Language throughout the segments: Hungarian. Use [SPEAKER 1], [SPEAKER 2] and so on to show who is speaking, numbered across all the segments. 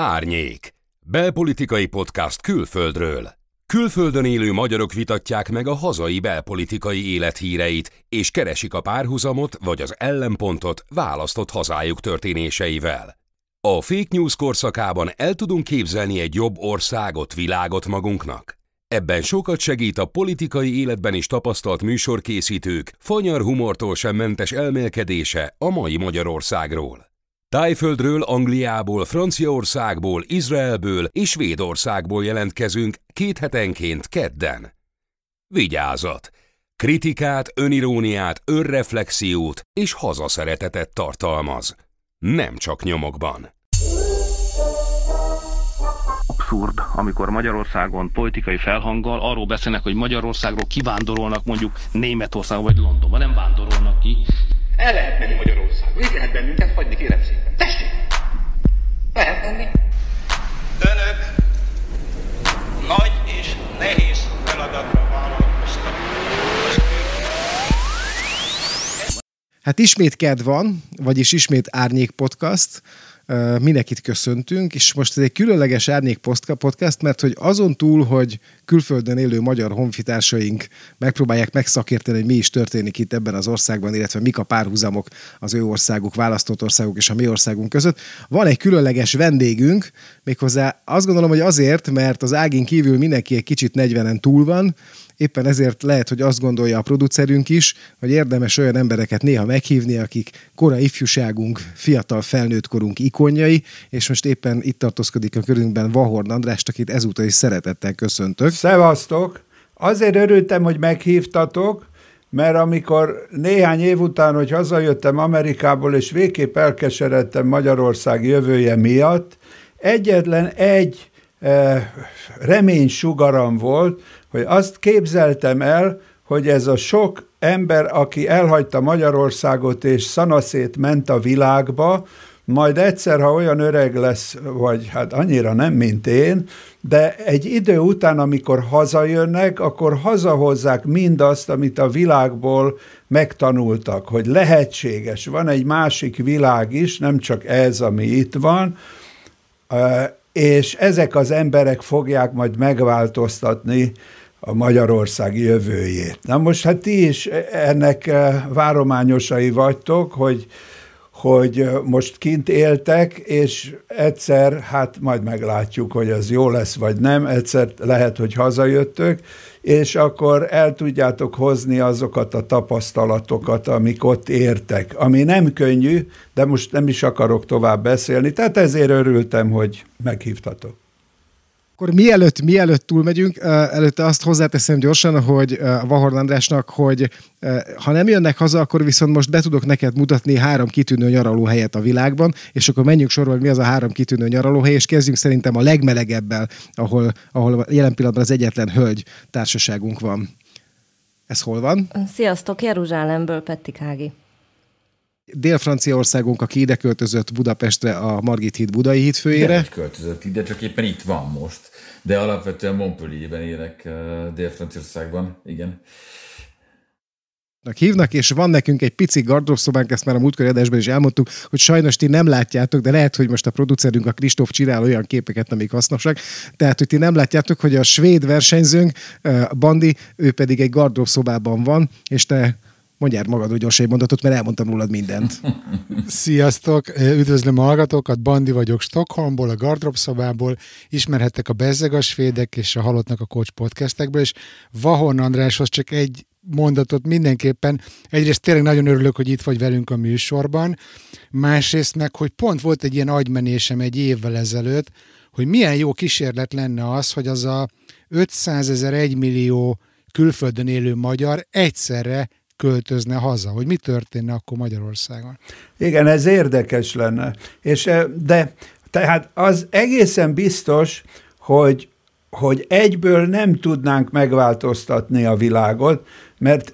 [SPEAKER 1] Árnyék. Belpolitikai podcast külföldről. Külföldön élő magyarok vitatják meg a hazai belpolitikai élethíreit, és keresik a párhuzamot vagy az ellenpontot választott hazájuk történéseivel. A fake news korszakában el tudunk képzelni egy jobb országot, világot magunknak? Ebben sokat segít a politikai életben is tapasztalt műsorkészítők, fanyar humortól sem mentes elmélkedése a mai Magyarországról. Tájföldről, Angliából, Franciaországból, Izraelből és Svédországból jelentkezünk két hetenként kedden. Vigyázat! Kritikát, öniróniát, önreflexiót és hazaszeretetet tartalmaz. Nem csak nyomokban.
[SPEAKER 2] abszurd, amikor Magyarországon politikai felhanggal arról beszélnek, hogy Magyarországról kivándorolnak mondjuk Németországba vagy Londonba, nem vándorolnak ki.
[SPEAKER 3] El lehet menni Magyarországon, így lehet bennünket hagyni, kérem szépen. Tessék! Lehet menni.
[SPEAKER 4] Önök nagy és nehéz feladatra vállalkoztak.
[SPEAKER 5] Hát ismét kedv van, vagyis ismét Árnyék Podcast, mindenkit köszöntünk, és most ez egy különleges Árnyék Podcast, mert hogy azon túl, hogy külföldön élő magyar honfitársaink megpróbálják megszakérteni, hogy mi is történik itt ebben az országban, illetve mik a párhuzamok az ő országuk, választott országuk és a mi országunk között. Van egy különleges vendégünk, méghozzá azt gondolom, hogy azért, mert az ágin kívül mindenki egy kicsit 40-en túl van, Éppen ezért lehet, hogy azt gondolja a producerünk is, hogy érdemes olyan embereket néha meghívni, akik kora ifjúságunk, fiatal felnőtt korunk ikonjai, és most éppen itt tartózkodik a körünkben Vahorn Andrást, akit ezúttal is szeretettel köszöntök.
[SPEAKER 6] Szevasztok! Azért örültem, hogy meghívtatok, mert amikor néhány év után, hogy hazajöttem Amerikából, és végképp elkeseredtem Magyarország jövője miatt, egyetlen egy eh, reménysugaram volt, hogy azt képzeltem el, hogy ez a sok ember, aki elhagyta Magyarországot és szanaszét ment a világba, majd egyszer, ha olyan öreg lesz, vagy hát annyira nem, mint én, de egy idő után, amikor hazajönnek, akkor hazahozzák mindazt, amit a világból megtanultak, hogy lehetséges, van egy másik világ is, nem csak ez, ami itt van, és ezek az emberek fogják majd megváltoztatni a Magyarország jövőjét. Na most hát ti is ennek várományosai vagytok, hogy hogy most kint éltek, és egyszer, hát majd meglátjuk, hogy ez jó lesz, vagy nem, egyszer lehet, hogy hazajöttök, és akkor el tudjátok hozni azokat a tapasztalatokat, amik ott értek, ami nem könnyű, de most nem is akarok tovább beszélni, tehát ezért örültem, hogy meghívtatok.
[SPEAKER 5] Akkor mielőtt, mielőtt túlmegyünk, előtte azt hozzáteszem gyorsan, hogy Vahorn Andrásnak, hogy ha nem jönnek haza, akkor viszont most be tudok neked mutatni három kitűnő nyaralóhelyet a világban, és akkor menjünk sorba, hogy mi az a három kitűnő nyaralóhely, és kezdjünk szerintem a legmelegebbel, ahol, ahol jelen pillanatban az egyetlen hölgy társaságunk van. Ez hol van?
[SPEAKER 7] Sziasztok, Jeruzsálemből Petti Kági.
[SPEAKER 5] Dél-Franciaországunk, aki ide költözött Budapestre a Margit híd budai hídfőjére.
[SPEAKER 8] De költözött ide, csak éppen itt van most. De alapvetően Montpellierben élek uh, Dél-Franciaországban, igen
[SPEAKER 5] hívnak, és van nekünk egy pici gardróbszobánk, ezt már a múltkori adásban is elmondtuk, hogy sajnos ti nem látjátok, de lehet, hogy most a producerünk, a Kristóf csinál olyan képeket, amik hasznosak. Tehát, hogy ti nem látjátok, hogy a svéd versenyzőnk, Bandi, ő pedig egy gardróbszobában van, és te Mondjál magad gyorsan egy mondatot, mert elmondtam rólad mindent.
[SPEAKER 9] Sziasztok! Üdvözlöm a hallgatókat, Bandi vagyok Stockholmból, a Gardrop szobából. Ismerhettek a Bezzeg Svédek és a Halottnak a Coach podcastekből, és Vahorn Andráshoz csak egy mondatot mindenképpen. Egyrészt tényleg nagyon örülök, hogy itt vagy velünk a műsorban, másrészt meg, hogy pont volt egy ilyen agymenésem egy évvel ezelőtt, hogy milyen jó kísérlet lenne az, hogy az a 500 ezer, 1 millió külföldön élő magyar egyszerre költözne haza, hogy mi történne akkor Magyarországon.
[SPEAKER 6] Igen, ez érdekes lenne. És, de tehát az egészen biztos, hogy, hogy egyből nem tudnánk megváltoztatni a világot, mert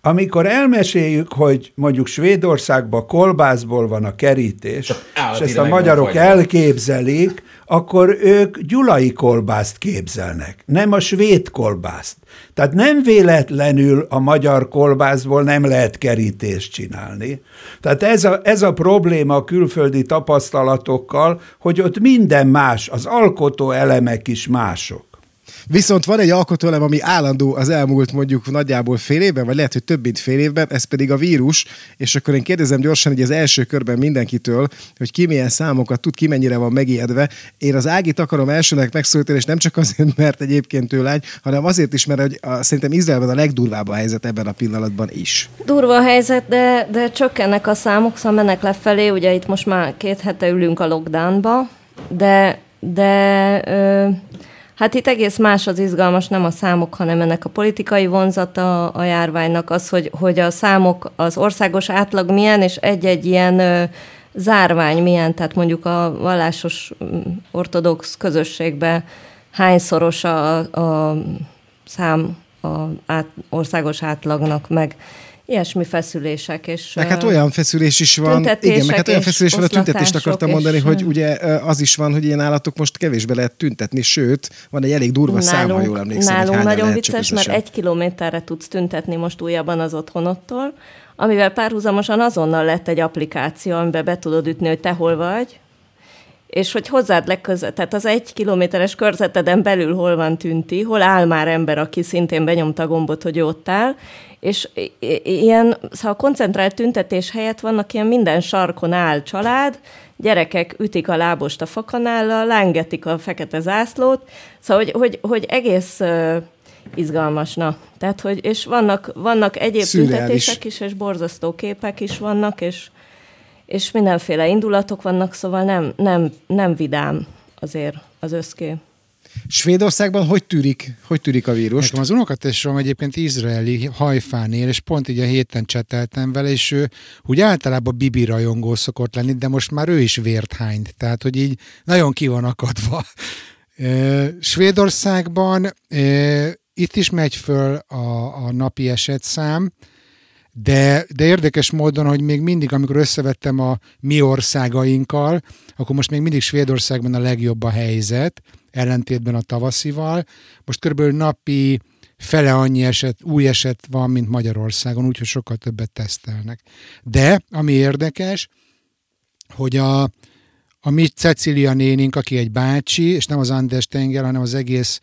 [SPEAKER 6] amikor elmeséljük, hogy mondjuk Svédországban kolbászból van a kerítés, és ezt a magyarok elképzelik, akkor ők gyulai kolbászt képzelnek, nem a svéd kolbászt. Tehát nem véletlenül a magyar kolbászból nem lehet kerítést csinálni. Tehát ez a, ez a probléma a külföldi tapasztalatokkal, hogy ott minden más, az alkotó elemek is mások.
[SPEAKER 5] Viszont van egy alkotóelem, ami állandó az elmúlt mondjuk nagyjából fél évben, vagy lehet, hogy több mint fél évben, ez pedig a vírus, és akkor én kérdezem gyorsan, hogy az első körben mindenkitől, hogy ki milyen számokat tud, ki mennyire van megijedve. Én az Ágit akarom elsőnek megszólítani, és nem csak azért, mert egyébként ő lány, hanem azért is, mert hogy a, szerintem Izraelben a legdurvább a helyzet ebben a pillanatban is.
[SPEAKER 7] Durva a helyzet, de, de csökkennek a számok, szóval mennek lefelé, ugye itt most már két hete ülünk a lockdownba, de, de ö, Hát itt egész más az izgalmas, nem a számok, hanem ennek a politikai vonzata a járványnak, az, hogy, hogy a számok, az országos átlag milyen, és egy-egy ilyen ö, zárvány milyen, tehát mondjuk a vallásos ortodox közösségben hányszoros a, a szám a át, országos átlagnak, meg ilyesmi feszülések. És,
[SPEAKER 5] meg hát olyan feszülés is van, igen, meg hát olyan feszülés van, a tüntetést akartam mondani, és, hogy ugye az is van, hogy ilyen állatok most kevésbé lehet tüntetni, sőt, van egy elég durva nálunk, szám, ha jól emlékszem.
[SPEAKER 7] Nálunk nagyon vicces, mert egy kilométerre tudsz tüntetni most újabban az otthonottól, amivel párhuzamosan azonnal lett egy applikáció, amiben be tudod ütni, hogy te hol vagy, és hogy hozzád legközelebb, tehát az egy kilométeres körzeteden belül hol van tünti, hol áll már ember, aki szintén benyomta gombot, hogy ott áll, és ilyen, szóval a koncentrált tüntetés helyett vannak ilyen minden sarkon áll család, gyerekek ütik a lábost a fakanállal, lángetik a fekete zászlót, szóval hogy, hogy, hogy egész uh, izgalmas, na. Tehát, hogy, és vannak, vannak egyéb Szürreális. tüntetések is, és borzasztó képek is vannak, és, és mindenféle indulatok vannak, szóval nem, nem, nem vidám azért az összkép.
[SPEAKER 5] Svédországban hogy tűrik, hogy tűrik a vírus?
[SPEAKER 9] Nekem az unokatestrom egyébként izraeli hajfán él, és pont így a héten cseteltem vele, és ő úgy általában Bibi rajongó szokott lenni, de most már ő is vért hányt, tehát hogy így nagyon ki van akadva. Svédországban itt is megy föl a, a napi esetszám, de, de érdekes módon, hogy még mindig, amikor összevettem a mi országainkkal, akkor most még mindig Svédországban a legjobb a helyzet, ellentétben a tavaszival. Most körülbelül napi fele annyi eset, új eset van, mint Magyarországon, úgyhogy sokkal többet tesztelnek. De, ami érdekes, hogy a, a mi Cecilia nénink, aki egy bácsi, és nem az Anders Tenger, hanem az egész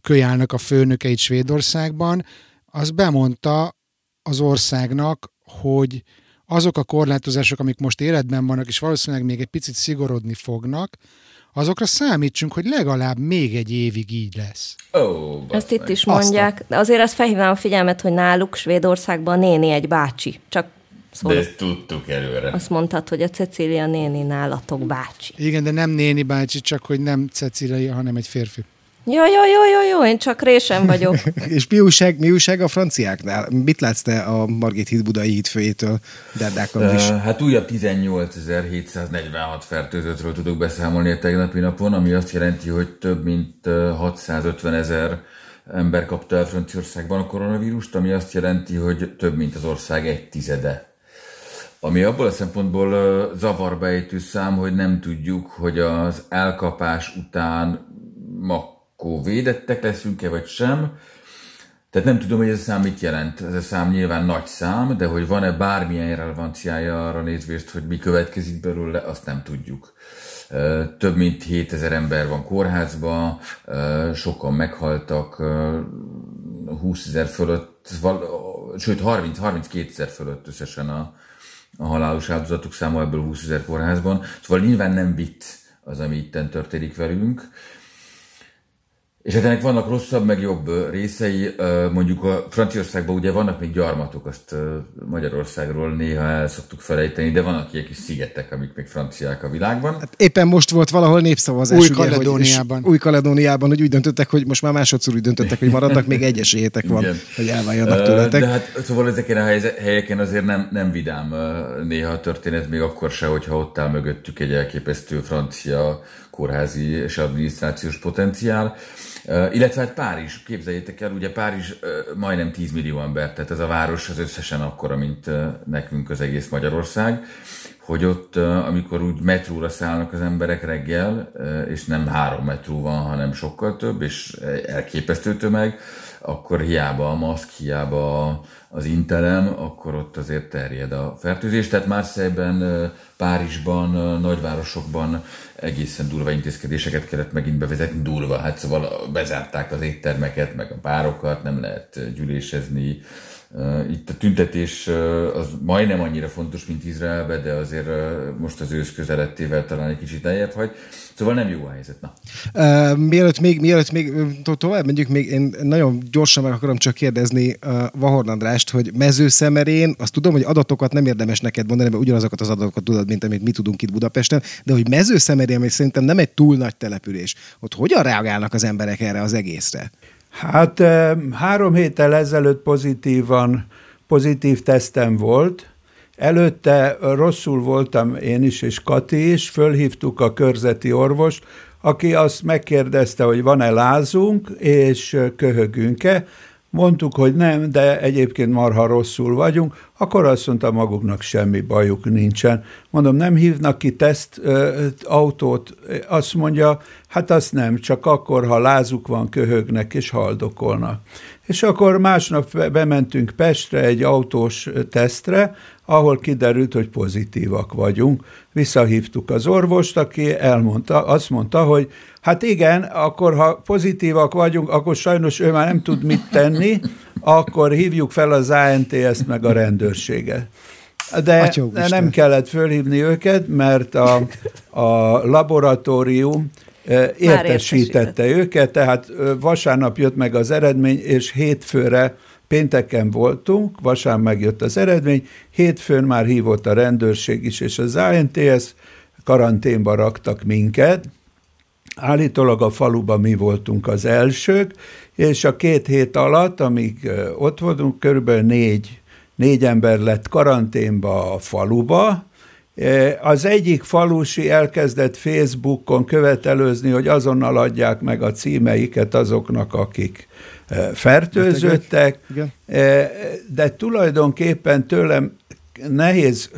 [SPEAKER 9] kölyálnak a főnöke itt Svédországban, az bemondta az országnak, hogy azok a korlátozások, amik most életben vannak, és valószínűleg még egy picit szigorodni fognak, azokra számítsunk, hogy legalább még egy évig így lesz.
[SPEAKER 7] Oh, ezt itt is mondják, de azért azt felhívnám a figyelmet, hogy náluk Svédországban néni egy bácsi. Csak
[SPEAKER 8] Szóval de ezt tudtuk előre.
[SPEAKER 7] Azt mondtad, hogy a Cecília néni nálatok bácsi.
[SPEAKER 9] Igen, de nem néni bácsi, csak hogy nem Cecília, hanem egy férfi.
[SPEAKER 7] Jó, jó, jó, jó, jó, én csak résem vagyok.
[SPEAKER 5] és mi újság, mi újság a franciáknál? Mit látsz te a Margit híd budai hídfőjétől, Derdákon is? Uh,
[SPEAKER 8] hát újabb 18.746 fertőzöttről tudok beszámolni a tegnapi napon, ami azt jelenti, hogy több mint 650 ezer ember kapta el Franciaországban a koronavírust, ami azt jelenti, hogy több mint az ország egy tizede. Ami abból a szempontból zavarba ejtő szám, hogy nem tudjuk, hogy az elkapás után ma akkor védettek leszünk-e, vagy sem. Tehát nem tudom, hogy ez a szám mit jelent. Ez a szám nyilván nagy szám, de hogy van-e bármilyen relevanciája arra nézvést, hogy mi következik belőle, azt nem tudjuk. Több mint 7000 ember van kórházban, sokan meghaltak, 20 ezer fölött, sőt 30, 32 ezer fölött összesen a, a halálos áldozatok száma, ebből 20 ezer kórházban. Szóval nyilván nem vitt az, ami itten történik velünk. És hát ennek vannak rosszabb, meg jobb részei. Mondjuk a Franciaországban ugye vannak még gyarmatok, azt Magyarországról néha el szoktuk felejteni, de vannak ilyen kis szigetek, amik még franciák a világban. Hát
[SPEAKER 5] éppen most volt valahol népszavazás.
[SPEAKER 9] Új-Kaledóniában.
[SPEAKER 5] Új-Kaledóniában, hogy úgy döntöttek, hogy most már másodszor úgy döntöttek, hogy maradnak, még egy esélyétek van, Igen. hogy elváljanak tőletek.
[SPEAKER 8] De hát szóval ezeken a helyeken azért nem, nem vidám néha a történet, még akkor se, hogyha ott áll mögöttük egy elképesztő francia kórházi és adminisztrációs potenciál. Illetve hát Párizs, képzeljétek el, ugye Párizs majdnem 10 millió ember, tehát ez a város az összesen akkora, mint nekünk az egész Magyarország, hogy ott, amikor úgy metróra szállnak az emberek reggel, és nem három metró van, hanem sokkal több, és elképesztő tömeg, akkor hiába a maszk, hiába az intelem, akkor ott azért terjed a fertőzés. Tehát Marseille-ben, Párizsban, nagyvárosokban egészen durva intézkedéseket kellett megint bevezetni, durva, hát szóval bezárták az éttermeket, meg a párokat, nem lehet gyűlésezni, itt a tüntetés az majdnem annyira fontos, mint Izraelbe, de azért most az ősz közelettével talán egy kicsit eljebb hagy. Szóval nem jó a helyzet. Na.
[SPEAKER 5] Mielőtt még, mielőtt még to- tovább megyünk, még én nagyon gyorsan meg akarom csak kérdezni uh, Vahorn Andrást, hogy mezőszemerén, azt tudom, hogy adatokat nem érdemes neked mondani, mert ugyanazokat az adatokat tudod, mint amit mi tudunk itt Budapesten, de hogy mezőszemerén, ami szerintem nem egy túl nagy település, ott hogyan reagálnak az emberek erre az egészre?
[SPEAKER 6] Hát három héttel ezelőtt pozitívan, pozitív tesztem volt, Előtte rosszul voltam én is, és Kati is, fölhívtuk a körzeti orvost, aki azt megkérdezte, hogy van-e lázunk, és köhögünk-e. Mondtuk, hogy nem, de egyébként marha rosszul vagyunk, akkor azt mondta maguknak semmi bajuk nincsen. Mondom, nem hívnak ki teszt autót, azt mondja, hát azt nem, csak akkor, ha lázuk van, köhögnek és haldokolnak. És akkor másnap bementünk Pestre egy autós tesztre, ahol kiderült, hogy pozitívak vagyunk. Visszahívtuk az orvost, aki elmondta, azt mondta, hogy hát igen, akkor ha pozitívak vagyunk, akkor sajnos ő már nem tud mit tenni, akkor hívjuk fel az ANTS-t meg a rendőrséget. De nem kellett fölhívni őket, mert a, a laboratórium értesítette őket, tehát vasárnap jött meg az eredmény, és hétfőre Pénteken voltunk, vasárnap megjött az eredmény, hétfőn már hívott a rendőrség is, és az ANTS karanténba raktak minket, Állítólag a faluban mi voltunk az elsők, és a két hét alatt, amíg ott voltunk, körülbelül négy, négy ember lett karanténba a faluba, az egyik falusi elkezdett Facebookon követelőzni, hogy azonnal adják meg a címeiket azoknak, akik fertőzöttek, de tulajdonképpen tőlem nehéz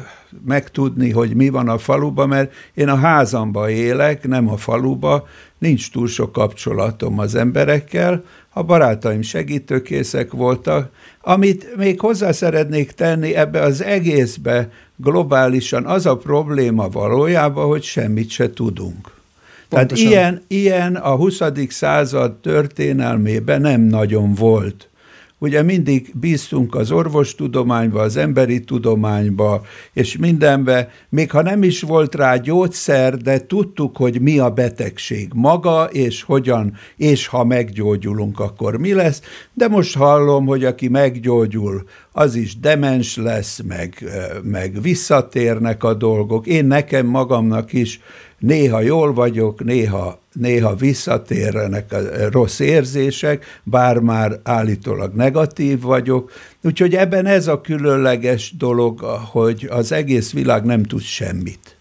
[SPEAKER 6] megtudni, hogy mi van a faluban, mert én a házamba élek, nem a faluba, nincs túl sok kapcsolatom az emberekkel, a barátaim segítőkészek voltak. Amit még hozzá szeretnék tenni ebbe az egészbe globálisan, az a probléma valójában, hogy semmit se tudunk. Pontosan. Tehát ilyen, ilyen a 20. század történelmében nem nagyon volt. Ugye mindig bíztunk az orvostudományba, az emberi tudományba, és mindenbe, még ha nem is volt rá gyógyszer, de tudtuk, hogy mi a betegség maga, és hogyan, és ha meggyógyulunk, akkor mi lesz. De most hallom, hogy aki meggyógyul, az is demens lesz, meg, meg visszatérnek a dolgok. Én nekem magamnak is néha jól vagyok, néha, néha visszatérnek a rossz érzések, bár már állítólag negatív vagyok. Úgyhogy ebben ez a különleges dolog, hogy az egész világ nem tud semmit.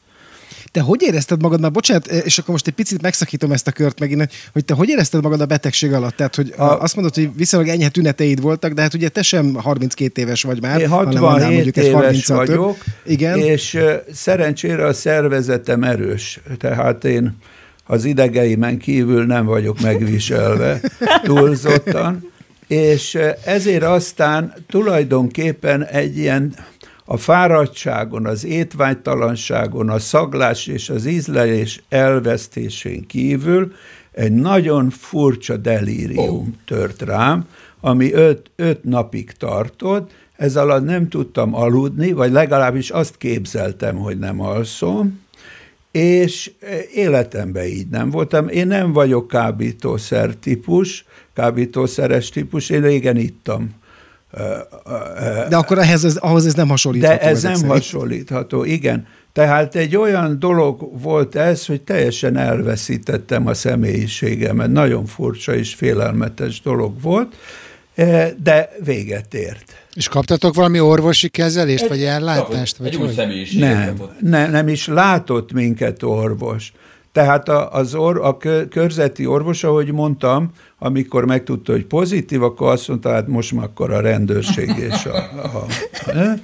[SPEAKER 5] Te hogy érezted magad, már bocsánat, és akkor most egy picit megszakítom ezt a kört megint, hogy te hogy érezted magad a betegség alatt? Tehát, hogy a, azt mondod, hogy viszonylag enyhe tüneteid voltak, de hát ugye te sem 32 éves vagy már.
[SPEAKER 6] Én 67 mondjuk éves vagyok, Igen. és szerencsére a szervezetem erős. Tehát én az idegeimen kívül nem vagyok megviselve túlzottan, és ezért aztán tulajdonképpen egy ilyen a fáradtságon, az étvágytalanságon, a szaglás és az ízlelés elvesztésén kívül egy nagyon furcsa delírium oh. tört rám, ami öt, öt napig tartott, ez alatt nem tudtam aludni, vagy legalábbis azt képzeltem, hogy nem alszom, és életemben így nem voltam. Én nem vagyok kábítószer típus, kábítószeres típus, én régen ittam
[SPEAKER 5] de akkor ehhez, ez, ahhoz ez nem hasonlítható.
[SPEAKER 6] De ez nem szerint. hasonlítható, igen. Tehát egy olyan dolog volt ez, hogy teljesen elveszítettem a személyiségemet. Nagyon furcsa és félelmetes dolog volt, de véget ért.
[SPEAKER 9] És kaptatok valami orvosi kezelést, egy, vagy ellátást?
[SPEAKER 8] Vagy egy új
[SPEAKER 6] Nem, nem, nem is látott minket orvos. Tehát a, az or, a körzeti orvos, ahogy mondtam, amikor megtudta, hogy pozitív, akkor azt mondta, hát most már akkor a rendőrség és a... a, a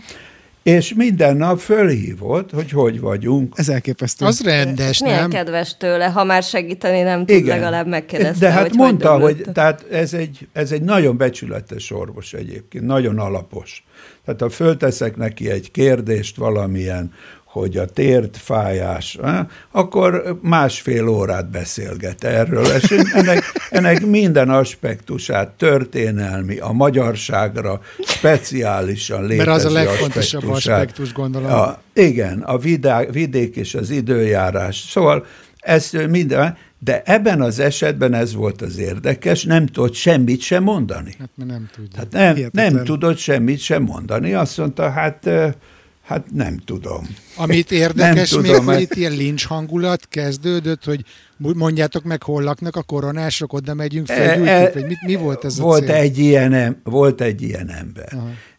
[SPEAKER 6] és minden nap fölhívott, hogy hogy vagyunk.
[SPEAKER 5] Ez elképesztő.
[SPEAKER 9] Az rendes,
[SPEAKER 7] Milyen
[SPEAKER 9] nem?
[SPEAKER 7] kedves tőle, ha már segíteni nem tud,
[SPEAKER 6] Igen.
[SPEAKER 7] legalább megkérdezte,
[SPEAKER 6] De hát
[SPEAKER 7] hogy
[SPEAKER 6] mondta,
[SPEAKER 7] hogy,
[SPEAKER 6] hogy tehát ez egy, ez egy nagyon becsületes orvos egyébként, nagyon alapos. Tehát ha fölteszek neki egy kérdést valamilyen, hogy a tért fájás, eh, akkor másfél órát beszélget erről, és ennek, ennek minden aspektusát, történelmi, a magyarságra speciálisan létező
[SPEAKER 9] Mert az a legfontosabb
[SPEAKER 6] aspektusát.
[SPEAKER 9] aspektus, gondolom.
[SPEAKER 6] A, igen, a vidá, vidék és az időjárás. Szóval ezt minden, de ebben az esetben ez volt az érdekes, nem tudott semmit sem mondani.
[SPEAKER 9] Hát nem tudja.
[SPEAKER 6] Hát nem,
[SPEAKER 5] Hihetetlen.
[SPEAKER 6] nem tudott semmit sem mondani. Azt mondta, hát, ö, hát nem tudom.
[SPEAKER 9] Amit érdekes
[SPEAKER 6] Nem
[SPEAKER 9] még,
[SPEAKER 6] tudom,
[SPEAKER 9] hogy
[SPEAKER 6] mert-
[SPEAKER 9] itt ilyen lincs hangulat kezdődött, hogy mondjátok meg, hol laknak a koronások, oda megyünk, felgyújtjuk,
[SPEAKER 6] E- e-
[SPEAKER 9] vagy mit, mi volt ez a
[SPEAKER 6] volt
[SPEAKER 9] cél?
[SPEAKER 6] egy ilyen, volt egy ilyen ember.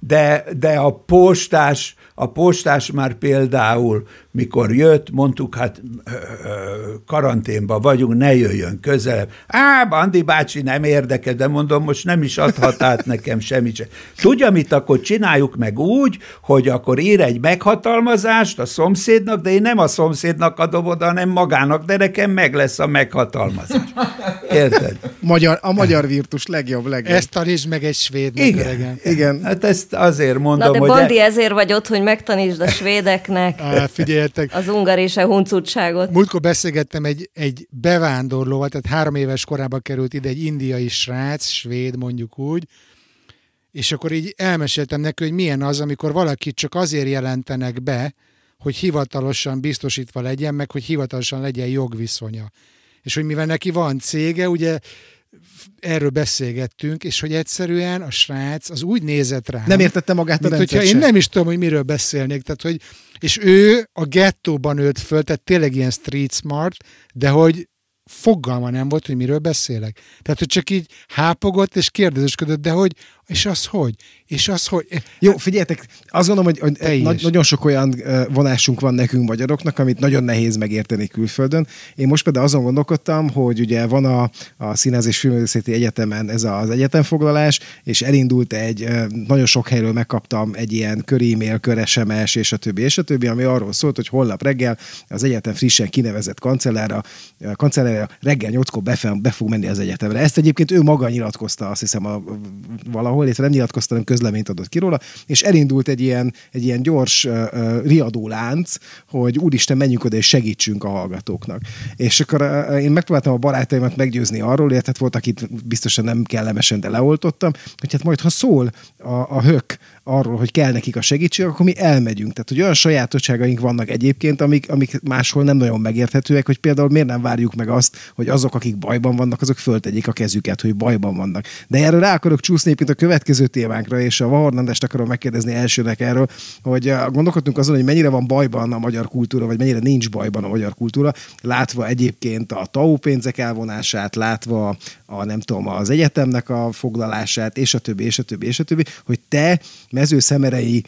[SPEAKER 6] De, de a postás, a postás már például, mikor jött, mondtuk, hát karanténban vagyunk, ne jöjjön közelebb. Á, Bandi bácsi nem érdekel, de mondom, most nem is adhat át nekem semmit sem. Tudja, mit akkor csináljuk meg úgy, hogy akkor ír egy meghatalmazást a szomszédnak, de én nem a szomszédnak adom oda, hanem magának, de nekem meg lesz a meghatalmazás. Érted?
[SPEAKER 5] Magyar, a magyar virtus legjobb, legjobb.
[SPEAKER 9] Ezt tanítsd meg egy svédnek,
[SPEAKER 6] Igen,
[SPEAKER 9] öregen.
[SPEAKER 5] Igen.
[SPEAKER 6] Hát ezt azért mondom,
[SPEAKER 7] Na de
[SPEAKER 6] hogy...
[SPEAKER 7] Bandi, ezért vagy ott, hogy megtanítsd a svédeknek
[SPEAKER 9] Á, figyeljetek,
[SPEAKER 7] az ungar és a huncutságot.
[SPEAKER 9] Múltkor beszélgettem egy, egy bevándorlóval, tehát három éves korában került ide egy indiai srác, svéd mondjuk úgy, és akkor így elmeséltem neki, hogy milyen az, amikor valakit csak azért jelentenek be, hogy hivatalosan biztosítva legyen, meg hogy hivatalosan legyen jogviszonya. És hogy mivel neki van cége, ugye erről beszélgettünk, és hogy egyszerűen a srác az úgy nézett rá.
[SPEAKER 5] Nem értette magát a
[SPEAKER 9] mint hogyha én nem is tudom, hogy miről beszélnék. Tehát, hogy, és ő a gettóban nőtt föl, tehát tényleg ilyen street smart, de hogy fogalma nem volt, hogy miről beszélek. Tehát, hogy csak így hápogott és kérdezősködött, de hogy, és az hogy? És az hogy?
[SPEAKER 5] Jó, figyeljetek, azt gondolom, hogy, hogy nagy, nagyon sok olyan vonásunk van nekünk magyaroknak, amit nagyon nehéz megérteni külföldön. Én most például azon gondolkodtam, hogy ugye van a, a Színház és Filmművészeti Egyetemen ez az egyetemfoglalás, és elindult egy, nagyon sok helyről megkaptam egy ilyen kör e-mail, kör SMS, és a többi, és a többi, ami arról szólt, hogy holnap reggel az egyetem frissen kinevezett kancellára, kancellára reggel 8-kor be, be fog menni az egyetemre. Ezt egyébként ő maga nyilatkozta, azt hiszem, a, valahol, illetve nem nyilatkozta, hanem közleményt adott ki róla, és elindult egy ilyen, egy ilyen gyors uh, uh, riadó lánc, hogy úristen, menjünk oda és segítsünk a hallgatóknak. És akkor uh, én megpróbáltam a barátaimat meggyőzni arról, illetve volt, akit biztosan nem kellemesen, de leoltottam, hogy hát majd, ha szól a, a hök arról, hogy kell nekik a segítség, akkor mi elmegyünk. Tehát, hogy olyan sajátosságaink vannak egyébként, amik, amik máshol nem nagyon megérthetőek, hogy például miért nem várjuk meg azt, hogy azok, akik bajban vannak, azok föltegyék a kezüket, hogy bajban vannak. De erről rá akarok csúszni a következő témánkra, és a Vahornandest akarom megkérdezni elsőnek erről, hogy eh, gondolkodtunk azon, hogy mennyire van bajban a magyar kultúra, vagy mennyire nincs bajban a magyar kultúra, látva egyébként a TAO pénzek elvonását, látva a nem tudom, az egyetemnek a foglalását, és a többi, és a többi, és a többi, hogy te mezőszemerei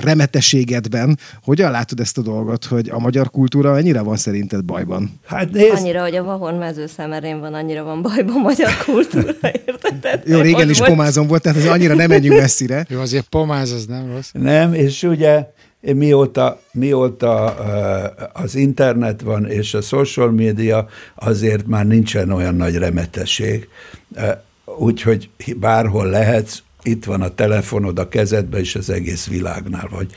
[SPEAKER 5] remetességedben hogyan látod ezt a dolgot, hogy a magyar kultúra mennyire van szerinted bajban?
[SPEAKER 6] Hát nézd,
[SPEAKER 7] Annyira, hogy a Vahon mezőszemerén van, annyira van bajban magyar kultúra, érted? Tehát
[SPEAKER 5] Jó, régen is pomázom volt, tehát ez annyira nem menjünk messzire.
[SPEAKER 9] Jó, azért pomáz az nem rossz.
[SPEAKER 6] Nem, és ugye mióta, mióta uh, az internet van és a social media, azért már nincsen olyan nagy remetesség. Uh, úgyhogy bárhol lehetsz, itt van a telefonod a kezedben, és az egész világnál vagy.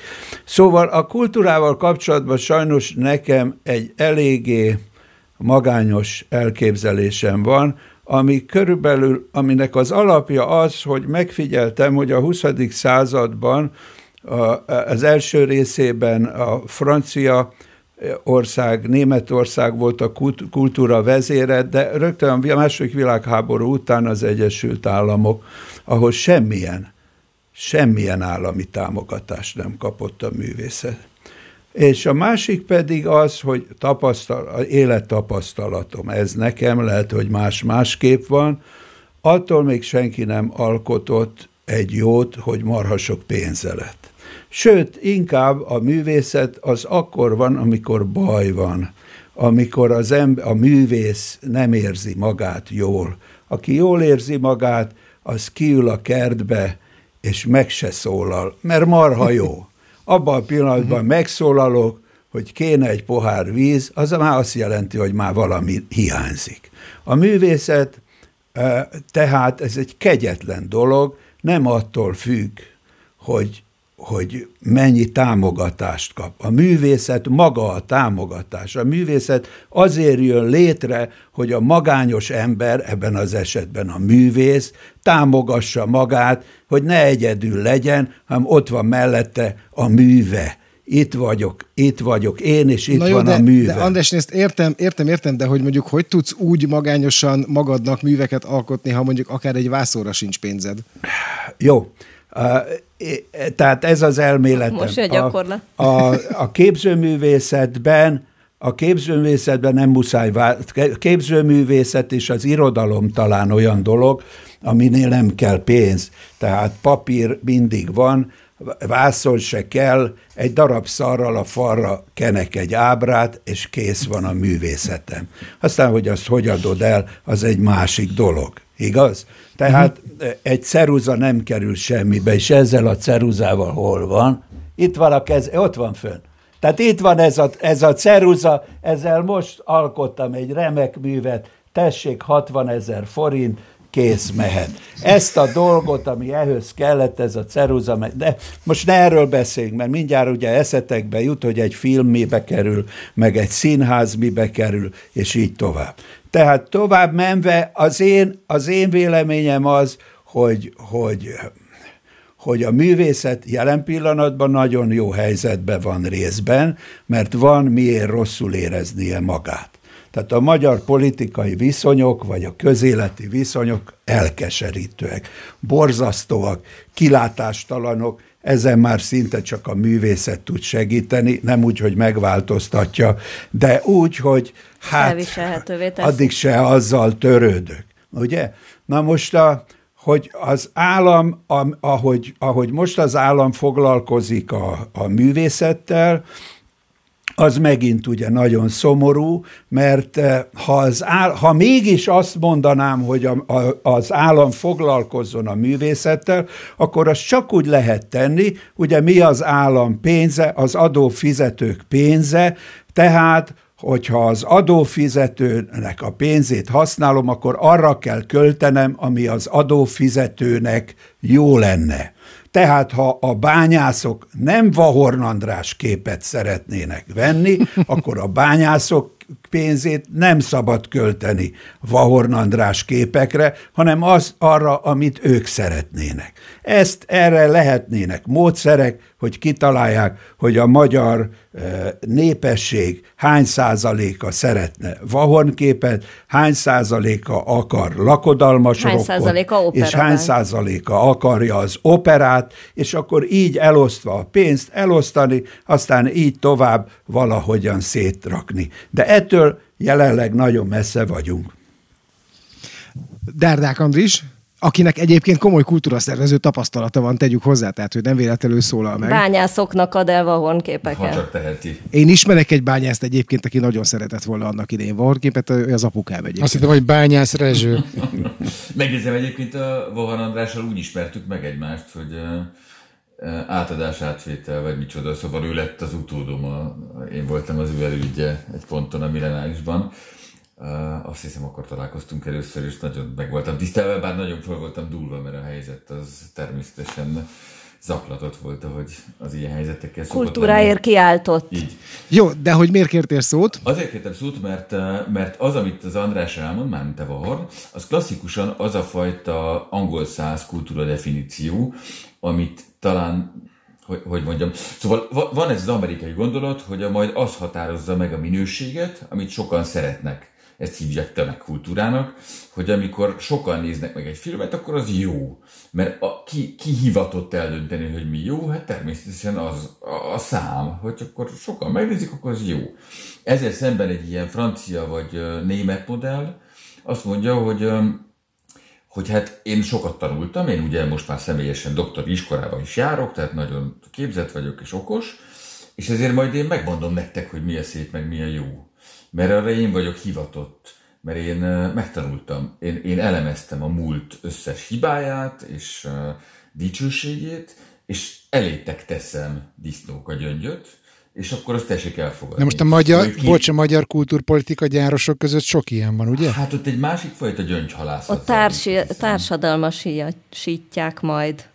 [SPEAKER 6] Szóval a kultúrával kapcsolatban sajnos nekem egy eléggé magányos elképzelésem van, ami körülbelül, aminek az alapja az, hogy megfigyeltem, hogy a 20. században az első részében a francia ország, Németország volt a kult- kultúra vezére, de rögtön a második világháború után az Egyesült Államok, ahol semmilyen, semmilyen állami támogatást nem kapott a művészet. És a másik pedig az, hogy tapasztal, élettapasztalatom, ez nekem lehet, hogy más másképp van, attól még senki nem alkotott egy jót, hogy marha sok pénze lett. Sőt, inkább a művészet az akkor van, amikor baj van. amikor az ember, a művész nem érzi magát jól. Aki jól érzi magát, az kiül a kertbe, és meg se szólal, mert marha jó. Abban a pillanatban mhm. megszólalok, hogy kéne egy pohár víz, az már azt jelenti, hogy már valami hiányzik. A művészet tehát ez egy kegyetlen dolog, nem attól függ, hogy, hogy mennyi támogatást kap. A művészet maga a támogatás. A művészet azért jön létre, hogy a magányos ember, ebben az esetben a művész, támogassa magát, hogy ne egyedül legyen, hanem ott van mellette a műve itt vagyok, itt vagyok, én, és itt Na jó, van
[SPEAKER 5] de,
[SPEAKER 6] a műve.
[SPEAKER 5] De András, ezt értem, értem, értem, de hogy mondjuk hogy tudsz úgy magányosan magadnak műveket alkotni, ha mondjuk akár egy vászóra sincs pénzed?
[SPEAKER 6] Jó. Tehát ez az elméletem.
[SPEAKER 7] Most egy gyakorlat.
[SPEAKER 6] A, a, a képzőművészetben a képzőművészetben nem muszáj, képzőművészet és az irodalom talán olyan dolog, aminél nem kell pénz. Tehát papír mindig van, vászon se kell, egy darab szarral a falra kenek egy ábrát, és kész van a művészetem. Aztán, hogy azt hogy adod el, az egy másik dolog. Igaz? Tehát uh-huh. egy ceruza nem kerül semmibe, és ezzel a ceruzával hol van? Itt van a kez, ott van fönn. Tehát itt van ez a, ez a ceruza, ezzel most alkottam egy remek művet, tessék 60 ezer forint, kész, mehet. Ezt a dolgot, ami ehhez kellett, ez a ceruza, de most ne erről beszéljünk, mert mindjárt ugye eszetekbe jut, hogy egy film mibe kerül, meg egy színház mibe kerül, és így tovább. Tehát tovább menve az én, az én véleményem az, hogy, hogy hogy a művészet jelen pillanatban nagyon jó helyzetben van részben, mert van miért rosszul éreznie magát. Tehát a magyar politikai viszonyok, vagy a közéleti viszonyok elkeserítőek, borzasztóak, kilátástalanok, ezen már szinte csak a művészet tud segíteni, nem úgy, hogy megváltoztatja, de úgy, hogy hát addig se azzal törődök. Ugye? Na most a, hogy az állam, ahogy, ahogy most az állam foglalkozik a, a művészettel, az megint ugye nagyon szomorú, mert eh, ha, az áll, ha mégis azt mondanám, hogy a, a, az állam foglalkozzon a művészettel, akkor azt csak úgy lehet tenni, ugye mi az állam pénze, az adófizetők pénze, tehát hogyha az adófizetőnek a pénzét használom, akkor arra kell költenem, ami az adófizetőnek jó lenne. Tehát ha a bányászok nem Vahorn András képet szeretnének venni, akkor a bányászok pénzét nem szabad költeni Vahorn András képekre, hanem az arra, amit ők szeretnének. Ezt erre lehetnének módszerek, hogy kitalálják, hogy a magyar népesség hány százaléka szeretne vahornképet, hány százaléka akar lakodalmas hány rokkot, százaléka és hány százaléka akarja az operát, és akkor így elosztva a pénzt elosztani, aztán így tovább valahogyan szétrakni. De ettől jelenleg nagyon messze vagyunk.
[SPEAKER 5] Dárdák Andris, akinek egyébként komoly kultúraszervező tapasztalata van, tegyük hozzá, tehát hogy nem véletlenül szólal meg.
[SPEAKER 7] Bányászoknak ad el vahonképeket.
[SPEAKER 8] Ha csak teheti.
[SPEAKER 5] Én ismerek egy bányászt egyébként, aki nagyon szeretett volna annak idején vahonképet, az apukám egyébként.
[SPEAKER 9] Azt hittem, hogy bányász Rezső.
[SPEAKER 8] Megjegyzem egyébként a Vahan Andrással úgy ismertük meg egymást, hogy átadás átvétel, vagy micsoda, szóval ő lett az utódom, a, én voltam az ő elődje egy ponton a millenárisban. Uh, azt hiszem, akkor találkoztunk először, és nagyon meg voltam tisztelve, bár nagyon fel voltam dúlva, mert a helyzet az természetesen zaklatott volt, ahogy az ilyen helyzetekkel
[SPEAKER 7] Kultúráért kiáltott.
[SPEAKER 8] Így.
[SPEAKER 5] Jó, de hogy miért kértél szót?
[SPEAKER 8] Azért kértem szót, mert, mert az, amit az András elmond, már mint a az klasszikusan az a fajta angol száz kultúra definíció, amit talán hogy, hogy mondjam. Szóval van ez az amerikai gondolat, hogy a majd az határozza meg a minőséget, amit sokan szeretnek ezt hívják tömegkultúrának, hogy amikor sokan néznek meg egy filmet, akkor az jó. Mert a, ki, ki hivatott eldönteni, hogy mi jó? Hát természetesen az a, a szám, hogy akkor sokan megnézik, akkor az jó. Ezzel szemben egy ilyen francia vagy német modell azt mondja, hogy hogy hát én sokat tanultam, én ugye most már személyesen doktori iskolában is járok, tehát nagyon képzett vagyok és okos, és ezért majd én megmondom nektek, hogy mi a szép, meg mi a jó. Mert arra én vagyok hivatott, mert én megtanultam, én, én elemeztem a múlt összes hibáját és dicsőségét, és elétek teszem disznók a gyöngyöt, és akkor azt tessék elfogadni.
[SPEAKER 9] De most a magyar, szóval bocs, a magyar kultúrpolitika gyárosok között sok ilyen van, ugye?
[SPEAKER 8] Hát ott egy másik fajta gyöngyhalászat.
[SPEAKER 7] Ott társi, társadalmasítják majd.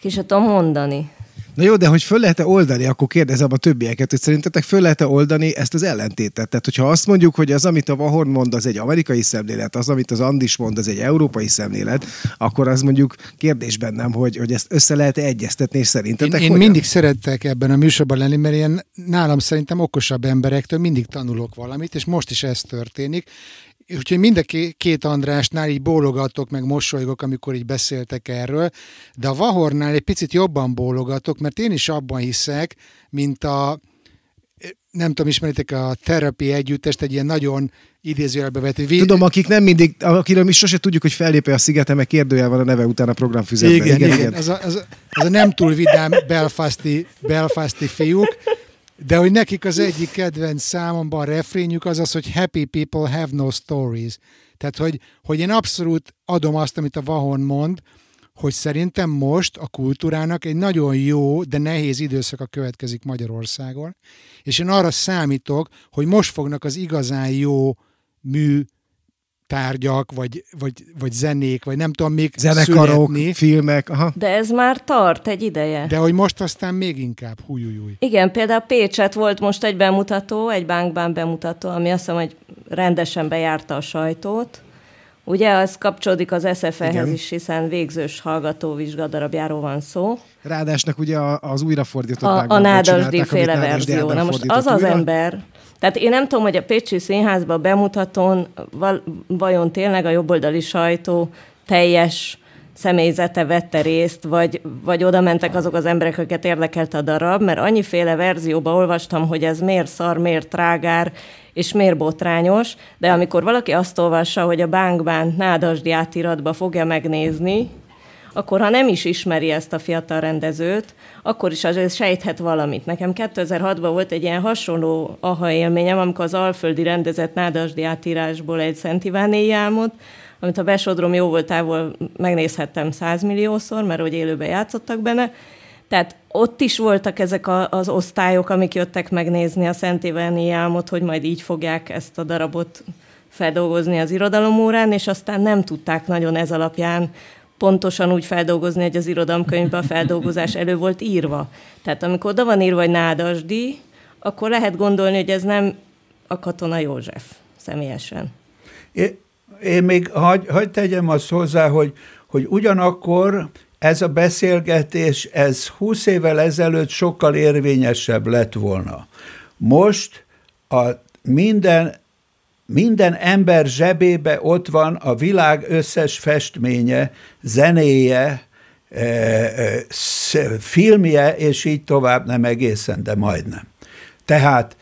[SPEAKER 7] Ki se tudom mondani.
[SPEAKER 5] Na jó, de hogy föl lehet-e oldani, akkor kérdezem a többieket, hogy szerintetek föl lehet-e oldani ezt az ellentétet? Tehát, hogyha azt mondjuk, hogy az, amit a Vahorn mond, az egy amerikai szemlélet, az, amit az Andis mond, az egy európai szemlélet, akkor az mondjuk kérdés bennem, hogy, hogy ezt össze lehet -e egyeztetni, és szerintetek
[SPEAKER 9] Én, én mindig szerettek ebben a műsorban lenni, mert én nálam szerintem okosabb emberektől mindig tanulok valamit, és most is ez történik, úgyhogy mind a két Andrásnál így bólogatok, meg mosolygok, amikor így beszéltek erről, de a Vahornál egy picit jobban bólogatok, mert én is abban hiszek, mint a nem tudom, ismeritek a terapi együttest, egy ilyen nagyon idézőjelbe vett.
[SPEAKER 5] Vé... Tudom, akik nem mindig, akiről mi sose tudjuk, hogy fellépő a szigete, meg kérdőjel van a neve után a programfüzetben.
[SPEAKER 9] Igen, igen, igen. igen. Az, a, az, a, az a nem túl vidám belfasti, belfasti fiúk, de hogy nekik az egyik kedvenc számomban a refrényük az az, hogy happy people have no stories. Tehát, hogy, hogy én abszolút adom azt, amit a Vahon mond, hogy szerintem most a kultúrának egy nagyon jó, de nehéz időszaka következik Magyarországon, és én arra számítok, hogy most fognak az igazán jó mű tárgyak, vagy, vagy, vagy zenék, vagy nem tudom még
[SPEAKER 5] Zenekarok,
[SPEAKER 9] születni.
[SPEAKER 5] filmek. Aha.
[SPEAKER 7] De ez már tart egy ideje.
[SPEAKER 9] De hogy most aztán még inkább, hújújúj.
[SPEAKER 7] Igen, például Pécset volt most egy bemutató, egy bánkbán bemutató, ami azt hiszem, hogy rendesen bejárta a sajtót. Ugye az kapcsolódik az SFE-hez is, hiszen végzős hallgató vizsgadarabjáról van szó.
[SPEAKER 5] Ráadásnak ugye az újrafordított
[SPEAKER 7] A, a Nádasdi féle verzió. Na most az az újra? ember, tehát én nem tudom, hogy a Pécsi Színházba bemutatón vajon tényleg a jobboldali sajtó teljes személyzete vette részt, vagy, vagy oda mentek azok az emberek, akiket érdekelt a darab, mert annyiféle verzióba olvastam, hogy ez miért szar, miért trágár, és miért botrányos, de amikor valaki azt olvassa, hogy a Bánkbán Nádasdi átiratba fogja megnézni, akkor ha nem is ismeri ezt a fiatal rendezőt, akkor is azért sejthet valamit. Nekem 2006-ban volt egy ilyen hasonló aha élményem, amikor az Alföldi rendezett Nádasdi átírásból egy Szent Iván álmot, amit a besodrom jó voltából megnézhettem százmilliószor, mert hogy élőben játszottak benne, tehát ott is voltak ezek a, az osztályok, amik jöttek megnézni a Szent Iványi álmot, hogy majd így fogják ezt a darabot feldolgozni az irodalomórán, és aztán nem tudták nagyon ez alapján pontosan úgy feldolgozni, hogy az irodalomkönyvben a feldolgozás elő volt írva. Tehát amikor oda van írva, hogy nádasdi, akkor lehet gondolni, hogy ez nem a Katona József személyesen.
[SPEAKER 6] É, én még hagy, hagy tegyem azt hozzá, hogy, hogy ugyanakkor ez a beszélgetés, ez 20 évvel ezelőtt sokkal érvényesebb lett volna. Most a minden minden ember zsebébe ott van a világ összes festménye, zenéje, e, e, filmje, és így tovább, nem egészen, de majdnem. Tehát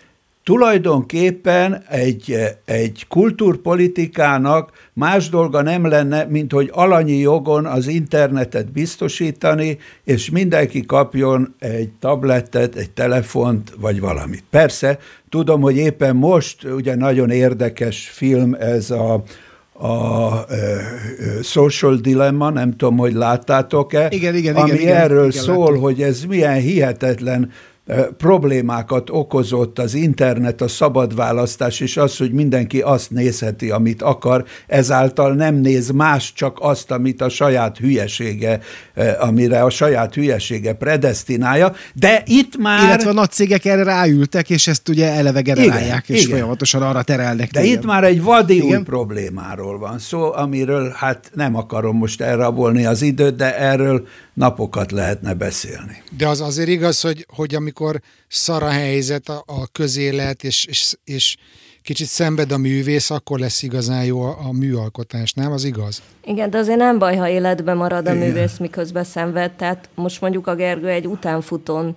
[SPEAKER 6] tulajdonképpen egy, egy kultúrpolitikának más dolga nem lenne, mint hogy alanyi jogon az internetet biztosítani, és mindenki kapjon egy tabletet, egy telefont, vagy valamit. Persze, tudom, hogy éppen most ugye nagyon érdekes film ez a, a Social Dilemma, nem tudom, hogy láttátok-e,
[SPEAKER 5] igen, igen,
[SPEAKER 6] ami
[SPEAKER 5] igen,
[SPEAKER 6] erről
[SPEAKER 5] igen,
[SPEAKER 6] szól,
[SPEAKER 5] láttuk.
[SPEAKER 6] hogy ez milyen hihetetlen problémákat okozott az internet, a szabad választás, és az, hogy mindenki azt nézheti, amit akar, ezáltal nem néz más, csak azt, amit a saját hülyesége, amire a saját hülyesége predestinálja, de itt már...
[SPEAKER 5] Illetve a nagy cégek erre ráültek, és ezt ugye eleve generálják, igen, és igen. folyamatosan arra terelnek.
[SPEAKER 6] De igen. itt már egy vadi igen. új problémáról van szó, amiről hát nem akarom most elrabolni az időt, de erről napokat lehetne beszélni.
[SPEAKER 9] De az azért igaz, hogy, hogy amikor szar a helyzet, a, a közélet, és, és, és kicsit szenved a művész, akkor lesz igazán jó a, a műalkotás, nem? Az igaz?
[SPEAKER 7] Igen, de azért nem baj, ha életben marad a Igen. művész, miközben szenved. Tehát most mondjuk a Gergő egy utánfutón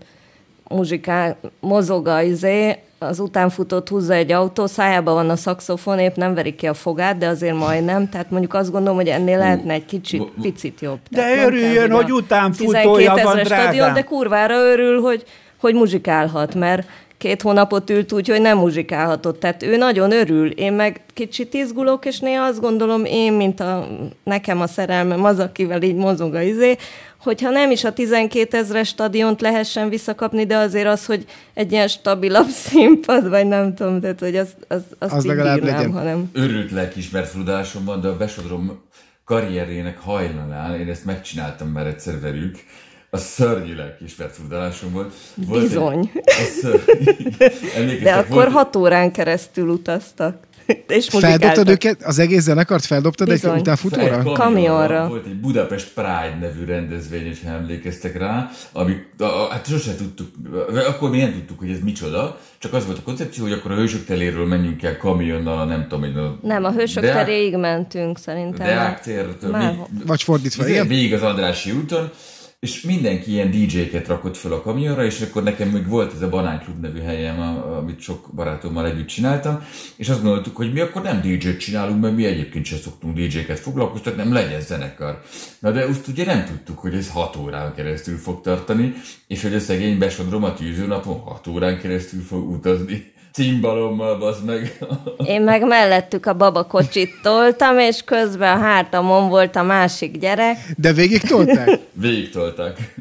[SPEAKER 7] muzsikál, mozog a izé, az utánfutót húzza egy autó, szájában van a szakszofon, épp nem verik ki a fogát, de azért majdnem. Tehát mondjuk azt gondolom, hogy ennél lehetne egy kicsit, picit jobb.
[SPEAKER 6] De Tehát örüljön, hogy utánfutója van,
[SPEAKER 7] stadion, de kurvára örül, hogy, hogy muzsikálhat, mert két hónapot ült úgy, hogy nem muzsikálhatott. Tehát ő nagyon örül. Én meg kicsit izgulok, és néha azt gondolom, én, mint a, nekem a szerelmem az, akivel így mozog a izé, hogyha nem is a 12 ezres stadiont lehessen visszakapni, de azért az, hogy egy ilyen stabilabb színpad, vagy nem tudom, tehát hogy az, az, az,
[SPEAKER 5] Az legalább
[SPEAKER 7] bírnám,
[SPEAKER 5] legyen.
[SPEAKER 7] hanem...
[SPEAKER 8] Örült lelkismert de a besodrom karrierének hajnalán, én ezt megcsináltam már egyszer velük, a szörnyű lelkismert frudálásom volt. volt
[SPEAKER 7] Bizony.
[SPEAKER 8] Egy,
[SPEAKER 7] De akkor
[SPEAKER 8] volt-
[SPEAKER 7] hat órán keresztül utaztak. És
[SPEAKER 5] Feldobtad őket, az egész zenekart feldobtad egy
[SPEAKER 7] Bizony.
[SPEAKER 5] utánfutóra?
[SPEAKER 8] Egy
[SPEAKER 7] Kamionra.
[SPEAKER 8] Volt egy Budapest Pride nevű rendezvény, és emlékeztek rá, ami, a, a, hát sose tudtuk, akkor mi nem tudtuk, hogy ez micsoda, csak az volt a koncepció, hogy akkor a Hősök teléről menjünk el kamionnal, nem tudom, hogy a
[SPEAKER 7] Nem, a hősök
[SPEAKER 8] Deák-
[SPEAKER 7] teréig mentünk szerintem.
[SPEAKER 8] Deák tértől,
[SPEAKER 5] Vagy fordítva,
[SPEAKER 8] Igen,
[SPEAKER 5] igen?
[SPEAKER 8] végig az Andrási úton, és mindenki ilyen DJ-ket rakott fel a kamionra, és akkor nekem még volt ez a Banánklub nevű helyem, amit sok barátommal együtt csináltam, és azt gondoltuk, hogy mi akkor nem DJ-t csinálunk, mert mi egyébként sem szoktunk DJ-ket foglalkoztatni, nem legyen zenekar. Na de azt ugye nem tudtuk, hogy ez 6 órán keresztül fog tartani, és hogy a szegény besodrom a tűzőnapon 6 órán keresztül fog utazni. Cimbalommal, bazd meg.
[SPEAKER 7] Én meg mellettük a babakocsit toltam, és közben a hátamon volt a másik gyerek.
[SPEAKER 5] De végig tolták?
[SPEAKER 8] Végig tolták.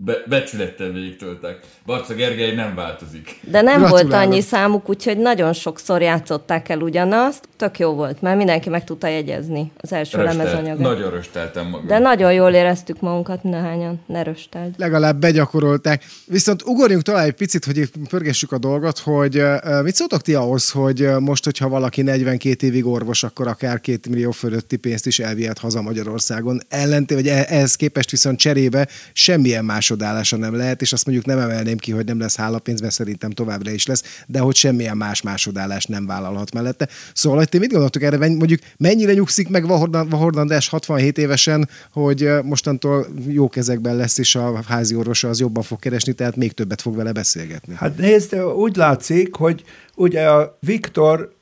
[SPEAKER 8] Be, becsülettel végig tolták. Barca Gergely nem változik.
[SPEAKER 7] De nem volt annyi számuk, úgyhogy nagyon sokszor játszották el ugyanazt. Tök jó volt, mert mindenki meg tudta jegyezni az első
[SPEAKER 8] Röstelt.
[SPEAKER 7] lemezanyagát.
[SPEAKER 8] Nagyon rösteltem magam.
[SPEAKER 7] De nagyon jól éreztük magunkat mindahányan. Ne rösteld.
[SPEAKER 5] legalább begyakorolták. Viszont ugorjunk talán egy picit, hogy pörgessük a dolgot, hogy mit szóltok ti ahhoz, hogy most, hogyha valaki 42 évig orvos, akkor akár két millió fölötti pénzt is elvihet haza Magyarországon. Ellenté, vagy e- ehhez képest viszont cserébe semmilyen másodállása nem lehet, és azt mondjuk nem emelném ki, hogy nem lesz hálapénz, mert szerintem továbbra is lesz, de hogy semmilyen más másodállás nem vállalhat mellette. Szóval, hogy ti mit gondoltok erre, mondjuk mennyire nyugszik meg Vahordan, Vahordan András 67 évesen, hogy mostantól jó kezekben lesz, és a házi orvosa az jobban fog keresni, tehát még többet fog vele beszélgetni.
[SPEAKER 6] Hát nézd, úgy látszik, hogy ugye a Viktor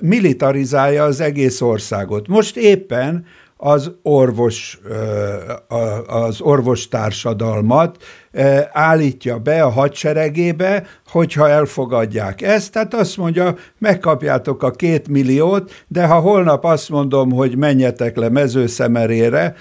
[SPEAKER 6] militarizálja az egész országot. Most éppen az orvos, az orvostársadalmat állítja be a hadseregébe, hogyha elfogadják ezt. Tehát azt mondja, megkapjátok a két milliót, de ha holnap azt mondom, hogy menjetek le mezőszemerére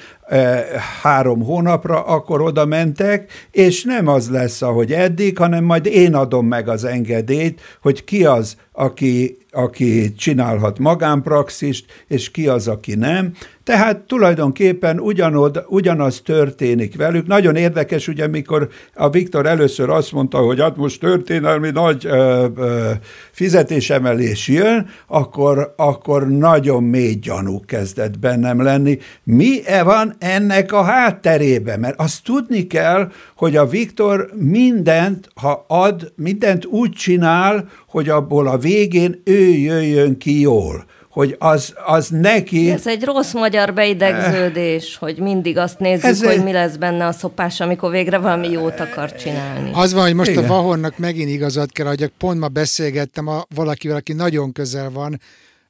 [SPEAKER 6] három hónapra, akkor oda mentek, és nem az lesz, ahogy eddig, hanem majd én adom meg az engedélyt, hogy ki az, aki, aki csinálhat magánpraxist, és ki az, aki nem. Tehát tulajdonképpen ugyanod, ugyanaz történik velük. Nagyon érdekes, ugye, mikor a Viktor először azt mondta, hogy hát most történelmi nagy ö, ö, fizetésemelés jön, akkor, akkor nagyon mély gyanú kezdett bennem lenni. Mi e van ennek a hátterébe? Mert azt tudni kell, hogy a Viktor mindent, ha ad, mindent úgy csinál, hogy abból a végén ő jöjjön ki jól hogy az, az neki...
[SPEAKER 7] Ez egy rossz magyar beidegződés, hogy mindig azt nézzük,
[SPEAKER 6] Ez
[SPEAKER 7] hogy
[SPEAKER 6] egy-
[SPEAKER 7] mi lesz benne a szopás, amikor végre valami jót akar csinálni.
[SPEAKER 9] Az van, hogy most
[SPEAKER 6] Igen.
[SPEAKER 9] a Vahornak megint igazat kell adjak. Pont ma beszélgettem a, valakivel, aki nagyon közel van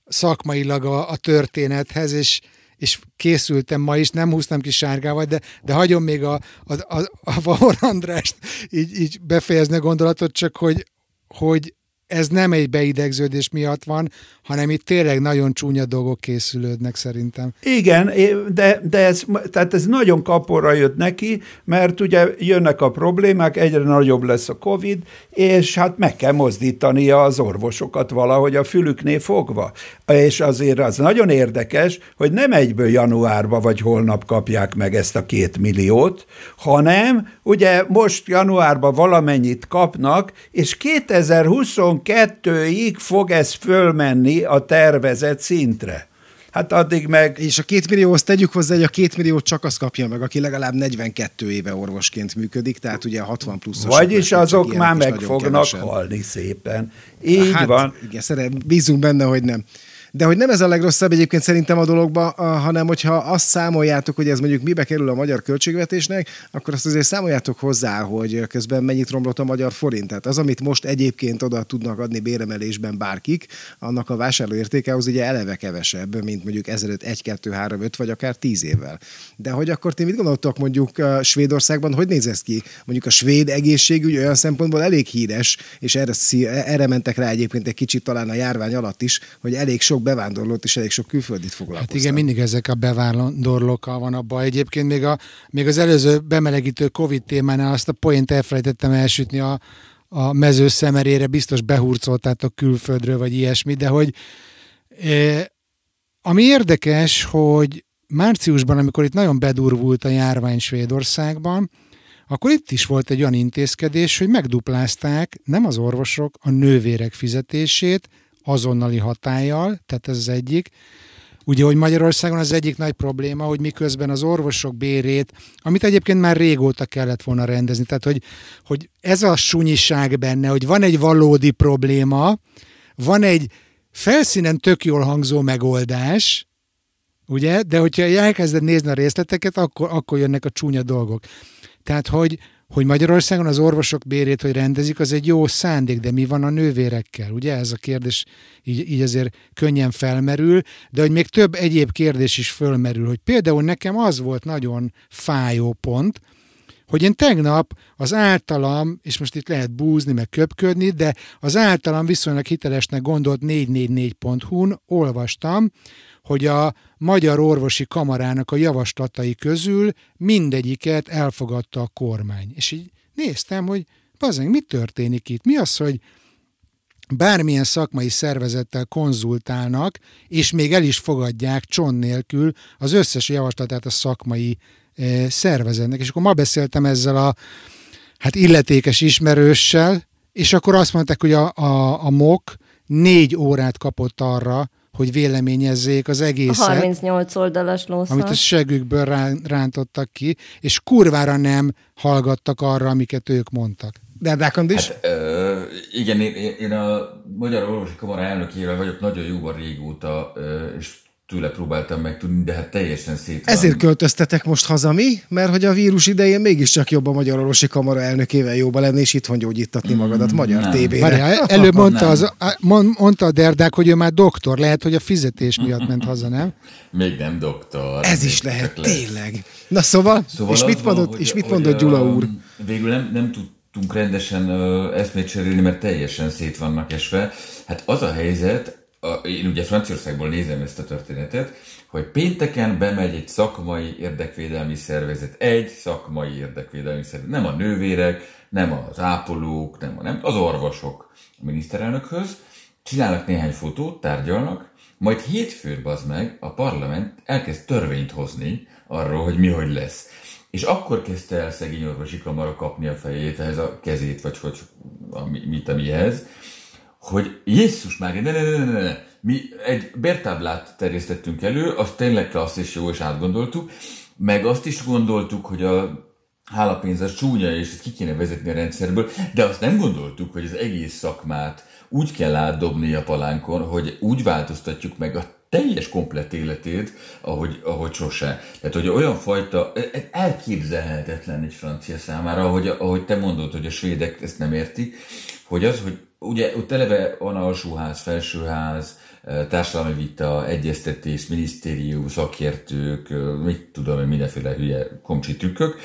[SPEAKER 9] szakmailag a, a történethez, és és készültem ma is, nem húztam ki sárgával, de, de hagyom még a, a, a, a Vahor Andrást így, így befejezni a gondolatot, csak hogy, hogy ez nem egy beidegződés miatt van, hanem itt tényleg nagyon csúnya dolgok készülődnek szerintem.
[SPEAKER 6] Igen, de, de ez, tehát ez nagyon kaporra jött neki, mert ugye jönnek a problémák, egyre nagyobb lesz a Covid, és hát meg kell mozdítania az orvosokat valahogy a fülüknél fogva. És azért az nagyon érdekes, hogy nem egyből januárba vagy holnap kapják meg ezt a két milliót, hanem ugye most januárban valamennyit kapnak, és 2022-ig fog ez fölmenni a tervezett szintre. Hát addig meg
[SPEAKER 5] És a két millióhoz tegyük hozzá, hogy a két milliót csak az kapja meg, aki legalább 42 éve orvosként működik, tehát ugye 60 pluszos.
[SPEAKER 6] Vagyis azok már meg fognak halni szépen. Így
[SPEAKER 5] hát,
[SPEAKER 6] van.
[SPEAKER 5] Igen, szeret, bízunk benne, hogy nem. De hogy nem ez a legrosszabb egyébként szerintem a dologban, hanem hogyha azt számoljátok, hogy ez mondjuk mibe kerül a magyar költségvetésnek, akkor azt azért számoljátok hozzá, hogy közben mennyit romlott a magyar forint. Tehát az, amit most egyébként oda tudnak adni béremelésben bárkik, annak a vásárlóértéke az ugye eleve kevesebb, mint mondjuk 1005, 1, 2, 3, 5 vagy akár 10 évvel. De hogy akkor ti mit gondoltok mondjuk Svédországban, hogy néz ez ki? Mondjuk a svéd egészségügy olyan szempontból elég híres, és erre, erre mentek rá egyébként egy kicsit talán a járvány alatt is, hogy elég sok bevándorlót és elég sok külföldit foglalkoztak.
[SPEAKER 9] Hát igen, mindig ezek a bevándorlókkal van a baj. Egyébként még, a, még az előző bemelegítő Covid témánál azt a poént elfelejtettem elsütni a, a mező szemerére, biztos behurcoltátok külföldről, vagy ilyesmi, de hogy e, ami érdekes, hogy márciusban, amikor itt nagyon bedurvult a járvány Svédországban, akkor itt is volt egy olyan intézkedés, hogy megduplázták nem az orvosok, a nővérek fizetését azonnali hatállyal, tehát ez az egyik. Ugye, hogy Magyarországon az egyik nagy probléma, hogy miközben az orvosok bérét, amit egyébként már régóta kellett volna rendezni, tehát hogy, hogy ez a sunyiság benne, hogy van egy valódi probléma, van egy felszínen tök jól hangzó megoldás, ugye, de hogyha elkezded nézni a részleteket, akkor, akkor jönnek a csúnya dolgok. Tehát, hogy, hogy Magyarországon az orvosok bérét, hogy rendezik, az egy jó szándék, de mi van a nővérekkel? Ugye ez a kérdés így, így azért könnyen felmerül, de hogy még több egyéb kérdés is fölmerül, hogy például nekem az volt nagyon fájó pont, hogy én tegnap az általam, és most itt lehet búzni, meg köpködni, de az általam viszonylag hitelesnek gondolt 444.hu-n olvastam, hogy a Magyar Orvosi Kamarának a javaslatai közül mindegyiket elfogadta a kormány. És így néztem, hogy bazen, mi történik itt? Mi az, hogy bármilyen szakmai szervezettel konzultálnak, és még el is fogadják cson nélkül az összes javaslatát a szakmai e, szervezetnek. És akkor ma beszéltem ezzel a hát illetékes ismerőssel, és akkor azt mondták, hogy a, a, a MOK négy órát kapott arra, hogy véleményezzék az egészet.
[SPEAKER 7] A 38 oldalas lószal.
[SPEAKER 9] Amit a segükből rántottak ki, és kurvára nem hallgattak arra, amiket ők mondtak.
[SPEAKER 5] De Dákand is?
[SPEAKER 8] Hát, ö, igen, én, én a Magyar Orvosi Kamara elnökével vagyok nagyon jóban régóta, ö, és tőle próbáltam megtudni, de hát teljesen szét van.
[SPEAKER 5] Ezért költöztetek most haza mi? Mert hogy a vírus idején mégiscsak jobb a Magyar Orvosi Kamara elnökével jóba lenni, és itthon gyógyítatni mm, magadat magyar nem. tévére.
[SPEAKER 9] előbb mondta, az, mondta a Derdák, hogy ő már doktor, lehet, hogy a fizetés miatt ment haza, nem?
[SPEAKER 8] Még nem doktor.
[SPEAKER 5] Ez is lehet, tényleg. Na szóval, szóval és mit mondott, van, és mit mondott Gyula úr?
[SPEAKER 8] Végül nem, nem tudtunk rendesen uh, eszmét cserélni, mert teljesen szét vannak esve. Hát az a helyzet, a, én ugye Franciaországból nézem ezt a történetet, hogy pénteken bemegy egy szakmai érdekvédelmi szervezet, egy szakmai érdekvédelmi szervezet, nem a nővérek, nem az ápolók, nem, a, nem az orvosok a miniszterelnökhöz, csinálnak néhány fotót, tárgyalnak, majd hétfőn az meg a parlament elkezd törvényt hozni arról, hogy mi hogy lesz. És akkor kezdte el szegény orvosi kamara kapni a fejét, ehhez a kezét, vagy hogy mit, amihez, hogy Jézus már, ne, ne, ne, ne, ne, mi egy bértáblát terjesztettünk elő, azt tényleg klassz és jó, és átgondoltuk, meg azt is gondoltuk, hogy a hálapénz az csúnya, és ezt ki kéne vezetni a rendszerből, de azt nem gondoltuk, hogy az egész szakmát úgy kell átdobni a palánkon, hogy úgy változtatjuk meg a teljes komplet életét, ahogy, ahogy sose. Tehát, hogy olyan fajta, elképzelhetetlen egy francia számára, ahogy, ahogy te mondod, hogy a svédek ezt nem értik, hogy az, hogy ugye ott eleve van alsóház, felsőház, társadalmi vita, egyeztetés, minisztérium, szakértők, mit tudom, mindenféle hülye komcsi tükkök,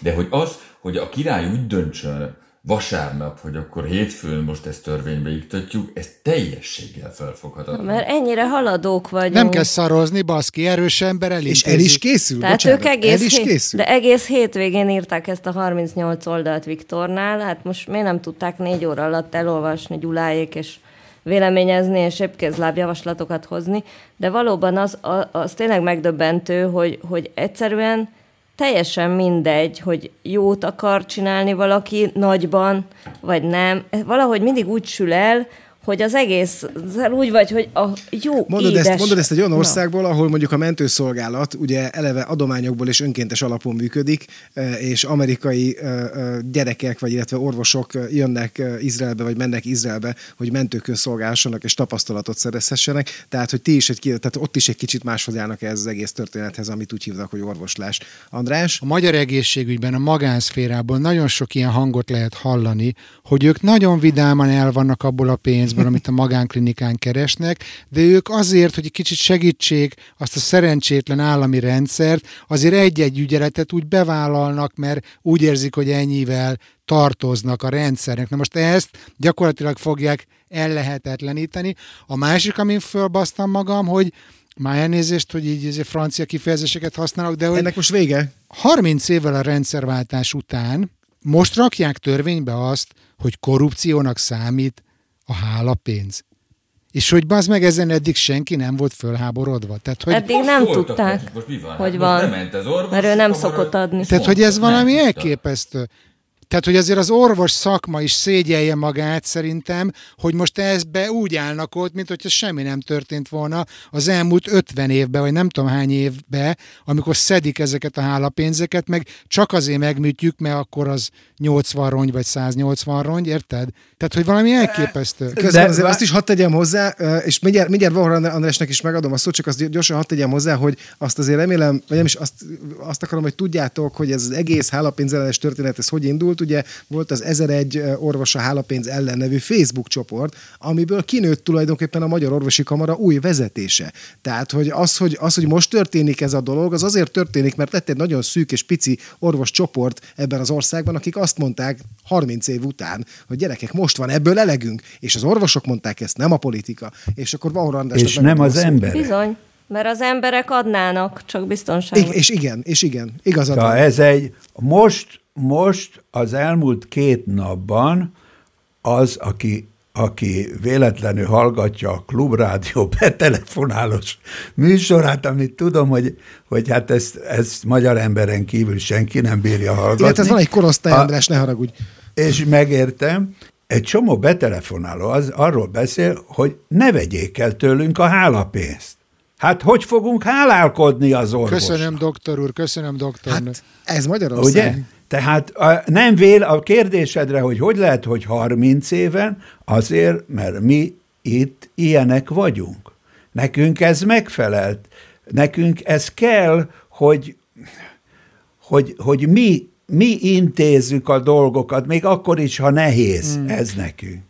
[SPEAKER 8] de hogy az, hogy a király úgy döntsön vasárnap, hogy akkor hétfőn most ezt törvénybe iktatjuk, ez teljességgel felfoghatatlan.
[SPEAKER 7] Mert ennyire haladók vagyunk.
[SPEAKER 9] Nem kell szarozni, baszki, erős ember elintézi.
[SPEAKER 5] És el is készül,
[SPEAKER 7] Tehát
[SPEAKER 5] bocsánat,
[SPEAKER 7] ők egész,
[SPEAKER 5] el is
[SPEAKER 7] hét,
[SPEAKER 5] készül.
[SPEAKER 7] de egész hétvégén írták ezt a 38 oldalt Viktornál, hát most miért nem tudták négy óra alatt elolvasni Gyuláék, és véleményezni és épkézláb javaslatokat hozni, de valóban az, az tényleg megdöbbentő, hogy, hogy egyszerűen teljesen mindegy, hogy jót akar csinálni valaki nagyban, vagy nem. Valahogy mindig úgy sül el, hogy az egész úgy vagy, hogy a jó
[SPEAKER 5] mondod
[SPEAKER 7] édes...
[SPEAKER 5] Ezt, mondod ezt egy olyan országból, ahol mondjuk a mentőszolgálat ugye eleve adományokból és önkéntes alapon működik, és amerikai gyerekek, vagy illetve orvosok jönnek Izraelbe, vagy mennek Izraelbe, hogy mentőkön szolgálhassanak és tapasztalatot szerezhessenek. Tehát, hogy ti is egy, tehát ott is egy kicsit máshoz állnak ez az egész történethez, amit úgy hívnak, hogy orvoslás. András?
[SPEAKER 9] A magyar egészségügyben, a magánszférában nagyon sok ilyen hangot lehet hallani, hogy ők nagyon vidáman el vannak abból a pénzből, amit a magánklinikán keresnek, de ők azért, hogy egy kicsit segítség azt a szerencsétlen állami rendszert, azért egy-egy ügyeletet úgy bevállalnak, mert úgy érzik, hogy ennyivel tartoznak a rendszernek. Na most ezt gyakorlatilag fogják ellehetetleníteni. A másik, amin fölbasztam magam, hogy már elnézést, hogy így ez francia kifejezéseket használok, de hogy...
[SPEAKER 5] Ennek most vége?
[SPEAKER 9] 30 évvel a rendszerváltás után most rakják törvénybe azt, hogy korrupciónak számít a hálapénz. És hogy az meg ezen eddig senki nem volt fölháborodva. Tehát, hogy
[SPEAKER 7] eddig nem tudták, most mi van? hogy van, az orvos, mert ő nem szokott adni.
[SPEAKER 9] Tehát, hogy ez valami elképesztő. Tehát, hogy azért az orvos szakma is szégyelje magát szerintem, hogy most ezbe úgy állnak ott, mint hogyha semmi nem történt volna az elmúlt 50 évben, vagy nem tudom hány évben, amikor szedik ezeket a hálapénzeket, meg csak azért megműtjük, mert akkor az 80 rongy, vagy 180 rongy, érted? Tehát, hogy valami elképesztő.
[SPEAKER 5] Közben azért azt is hadd tegyem hozzá, és mindjárt, mindjárt Vahor Andrásnak is megadom a szót, csak azt gyorsan hadd tegyem hozzá, hogy azt azért remélem, vagy nem is azt, azt akarom, hogy tudjátok, hogy ez az egész hálapénzellenes történet, ez hogy indult, volt, ugye volt az 1001 orvos a hálapénz ellen nevű Facebook csoport, amiből kinőtt tulajdonképpen a Magyar Orvosi Kamara új vezetése. Tehát, hogy az, hogy, az, hogy most történik ez a dolog, az azért történik, mert lett egy nagyon szűk és pici orvos csoport ebben az országban, akik azt mondták 30 év után, hogy gyerekek, most van ebből elegünk, és az orvosok mondták ezt, nem a politika. És akkor Vahor András.
[SPEAKER 6] És nem az ember.
[SPEAKER 7] Bizony. Mert az emberek adnának, csak biztonságot.
[SPEAKER 5] I- és igen, és igen, igazad
[SPEAKER 6] van. Ez egy, most most az elmúlt két napban az, aki, aki véletlenül hallgatja a klubrádió betelefonálós műsorát, amit tudom, hogy, hogy hát ezt, ezt magyar emberen kívül senki nem bírja hallgatni.
[SPEAKER 5] Illetve ez van egy korosztály, András, ne haragudj.
[SPEAKER 6] És megértem, egy csomó betelefonáló az arról beszél, hogy ne vegyék el tőlünk a hálapénzt. Hát hogy fogunk hálálkodni az orvosnak?
[SPEAKER 9] Köszönöm, doktor úr, köszönöm, doktor. Hát
[SPEAKER 5] ez Magyarország.
[SPEAKER 6] Ugye? Tehát a, nem vél a kérdésedre, hogy hogy lehet, hogy 30 éven, azért, mert mi itt ilyenek vagyunk. Nekünk ez megfelelt. Nekünk ez kell, hogy, hogy, hogy mi, mi intézzük a dolgokat, még akkor is, ha nehéz hmm. ez nekünk.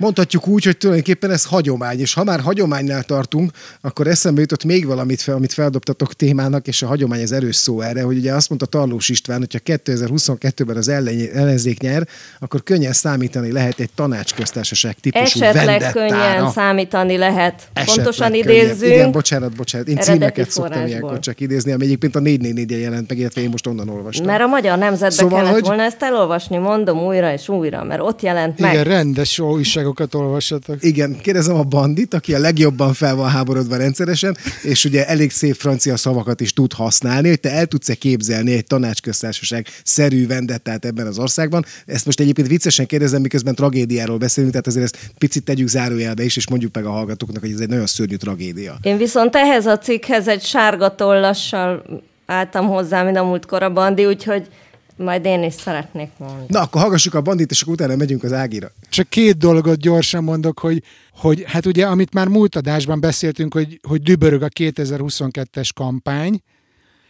[SPEAKER 5] Mondhatjuk úgy, hogy tulajdonképpen ez hagyomány, és ha már hagyománynál tartunk, akkor eszembe jutott még valamit, fel, amit feldobtatok témának, és a hagyomány az erős szó erre, hogy ugye azt mondta Tarlós István, hogyha 2022-ben az ellenzék nyer, akkor könnyen számítani lehet egy tanácsköztársaság típusú
[SPEAKER 7] Esetleg
[SPEAKER 5] vendettára.
[SPEAKER 7] könnyen számítani lehet. Esetleg Pontosan idézzük.
[SPEAKER 5] Igen, bocsánat, bocsánat. Én címeket szoktam ilyenkor csak idézni, ami egyébként a 444 jelent meg, illetve én most onnan olvastam.
[SPEAKER 7] Mert a magyar nemzetben szóval, kellett hogy... volna ezt elolvasni, mondom újra és újra, mert ott jelent meg.
[SPEAKER 9] Igen, rendes újság újságokat olvassatok.
[SPEAKER 5] Igen, kérdezem a bandit, aki a legjobban fel van háborodva rendszeresen, és ugye elég szép francia szavakat is tud használni, hogy te el tudsz-e képzelni egy tanácsköztársaság szerű vendettát ebben az országban. Ezt most egyébként viccesen kérdezem, miközben tragédiáról beszélünk, tehát azért ezt picit tegyük zárójelbe is, és mondjuk meg a hallgatóknak, hogy ez egy nagyon szörnyű tragédia.
[SPEAKER 7] Én viszont ehhez a cikkhez egy sárga tollassal álltam hozzá, mint a múltkor a bandi, úgyhogy majd én is szeretnék mondani.
[SPEAKER 5] Na, akkor hallgassuk a bandit, és akkor utána megyünk az Ágira.
[SPEAKER 9] Csak két dolgot gyorsan mondok, hogy, hogy hát ugye, amit már múlt adásban beszéltünk, hogy, hogy dübörög a 2022-es kampány,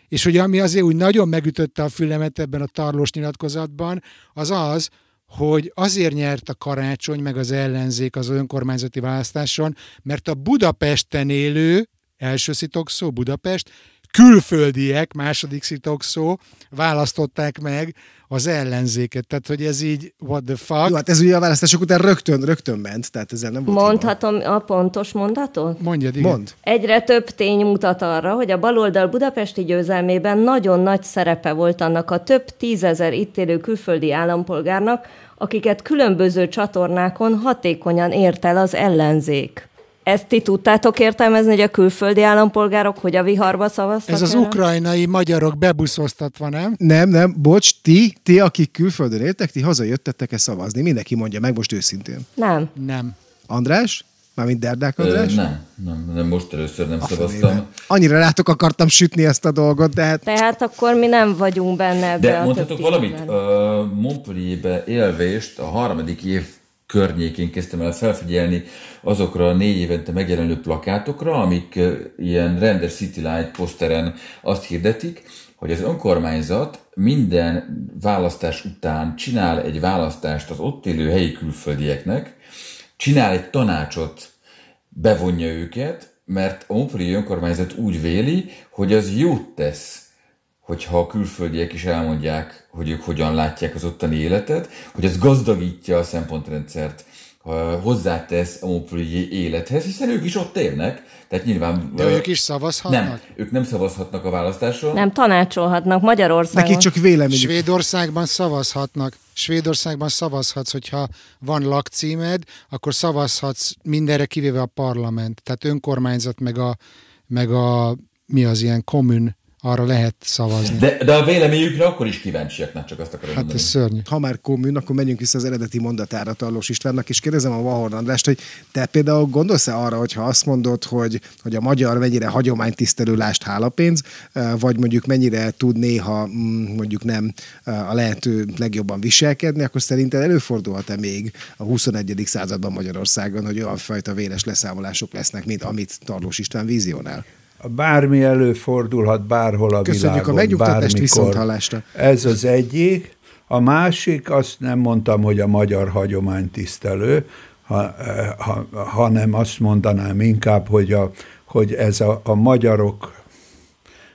[SPEAKER 9] és hogy ami azért úgy nagyon megütötte a fülemet ebben a tarlós nyilatkozatban, az az, hogy azért nyert a karácsony meg az ellenzék az önkormányzati választáson, mert a Budapesten élő, első szitok szó Budapest, külföldiek, második szó, választották meg az ellenzéket. Tehát, hogy ez így, what the fuck.
[SPEAKER 5] Jó, hát ez ugye a választások után rögtön, rögtön ment, tehát ezzel nem volt
[SPEAKER 7] Mondhatom hiba. a pontos mondatot?
[SPEAKER 9] Mondjad, igen. Mond.
[SPEAKER 7] Egyre több tény mutat arra, hogy a baloldal budapesti győzelmében nagyon nagy szerepe volt annak a több tízezer itt élő külföldi állampolgárnak, akiket különböző csatornákon hatékonyan ért el az ellenzék. Ezt ti tudtátok értelmezni, hogy a külföldi állampolgárok hogy a viharba szavaztak?
[SPEAKER 9] Ez az el? ukrajnai magyarok bebuszoztatva, nem?
[SPEAKER 5] Nem, nem, bocs, ti, ti, akik külföldön éltek, ti hazajöttetek-e szavazni? Mindenki mondja meg most őszintén.
[SPEAKER 7] Nem.
[SPEAKER 9] Nem.
[SPEAKER 5] András? Mármint Derdák András?
[SPEAKER 8] Ö, nem, nem, nem, most először nem szavaztam.
[SPEAKER 5] Annyira rátok akartam sütni ezt a dolgot, de hát...
[SPEAKER 7] Tehát akkor mi nem vagyunk benne ebbe
[SPEAKER 8] De
[SPEAKER 7] a
[SPEAKER 8] mondhatok valamit? Uh, Montpellierbe élvést a harmadik év környékén kezdtem el felfigyelni azokra a négy évente megjelenő plakátokra, amik ilyen rendes City Light poszteren azt hirdetik, hogy az önkormányzat minden választás után csinál egy választást az ott élő helyi külföldieknek, csinál egy tanácsot, bevonja őket, mert a Montpellier önkormányzat úgy véli, hogy az jót tesz, hogyha a külföldiek is elmondják, hogy ők hogyan látják az ottani életet, hogy ez gazdagítja a szempontrendszert, ha hozzátesz a Montpellier élethez, hiszen ők is ott élnek, tehát nyilván...
[SPEAKER 9] De ők is szavazhatnak?
[SPEAKER 8] Nem, ők nem szavazhatnak a választáson.
[SPEAKER 7] Nem tanácsolhatnak Magyarországon.
[SPEAKER 5] Neki csak véleményük.
[SPEAKER 9] Svédországban szavazhatnak. Svédországban szavazhatsz, hogyha van lakcímed, akkor szavazhatsz mindenre, kivéve a parlament. Tehát önkormányzat, meg a, meg a mi az ilyen kommun, arra lehet szavazni.
[SPEAKER 8] De, de a véleményükre akkor is kíváncsiak, nem csak azt akarom
[SPEAKER 9] Hát
[SPEAKER 8] mondani.
[SPEAKER 9] ez szörnyű.
[SPEAKER 5] Ha már kommun, akkor menjünk vissza az eredeti mondatára Tarlós Istvánnak, és kérdezem a Vahorn Andrást, hogy te például gondolsz-e arra, hogyha azt mondod, hogy, hogy a magyar mennyire hagyománytisztelő lást hálapénz, vagy mondjuk mennyire tud néha mm, mondjuk nem a lehető legjobban viselkedni, akkor szerinted előfordulhat-e még a 21. században Magyarországon, hogy olyan fajta véres leszámolások lesznek, mint amit Tarlós István vízionál?
[SPEAKER 6] Bármi előfordulhat bárhol a
[SPEAKER 5] Köszönjük a
[SPEAKER 6] világon,
[SPEAKER 5] megnyugtatást,
[SPEAKER 6] bármikor.
[SPEAKER 5] viszonthallásra.
[SPEAKER 6] Ez az egyik. A másik, azt nem mondtam, hogy a magyar hagyománytisztelő, ha, ha, hanem azt mondanám inkább, hogy, a, hogy ez a, a magyarok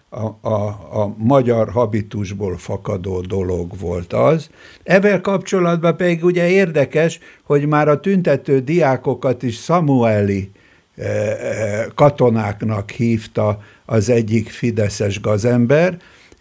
[SPEAKER 6] a, a, a magyar habitusból fakadó dolog volt az. Evel kapcsolatban pedig ugye érdekes, hogy már a tüntető diákokat is Samueli katonáknak hívta az egyik fideszes gazember,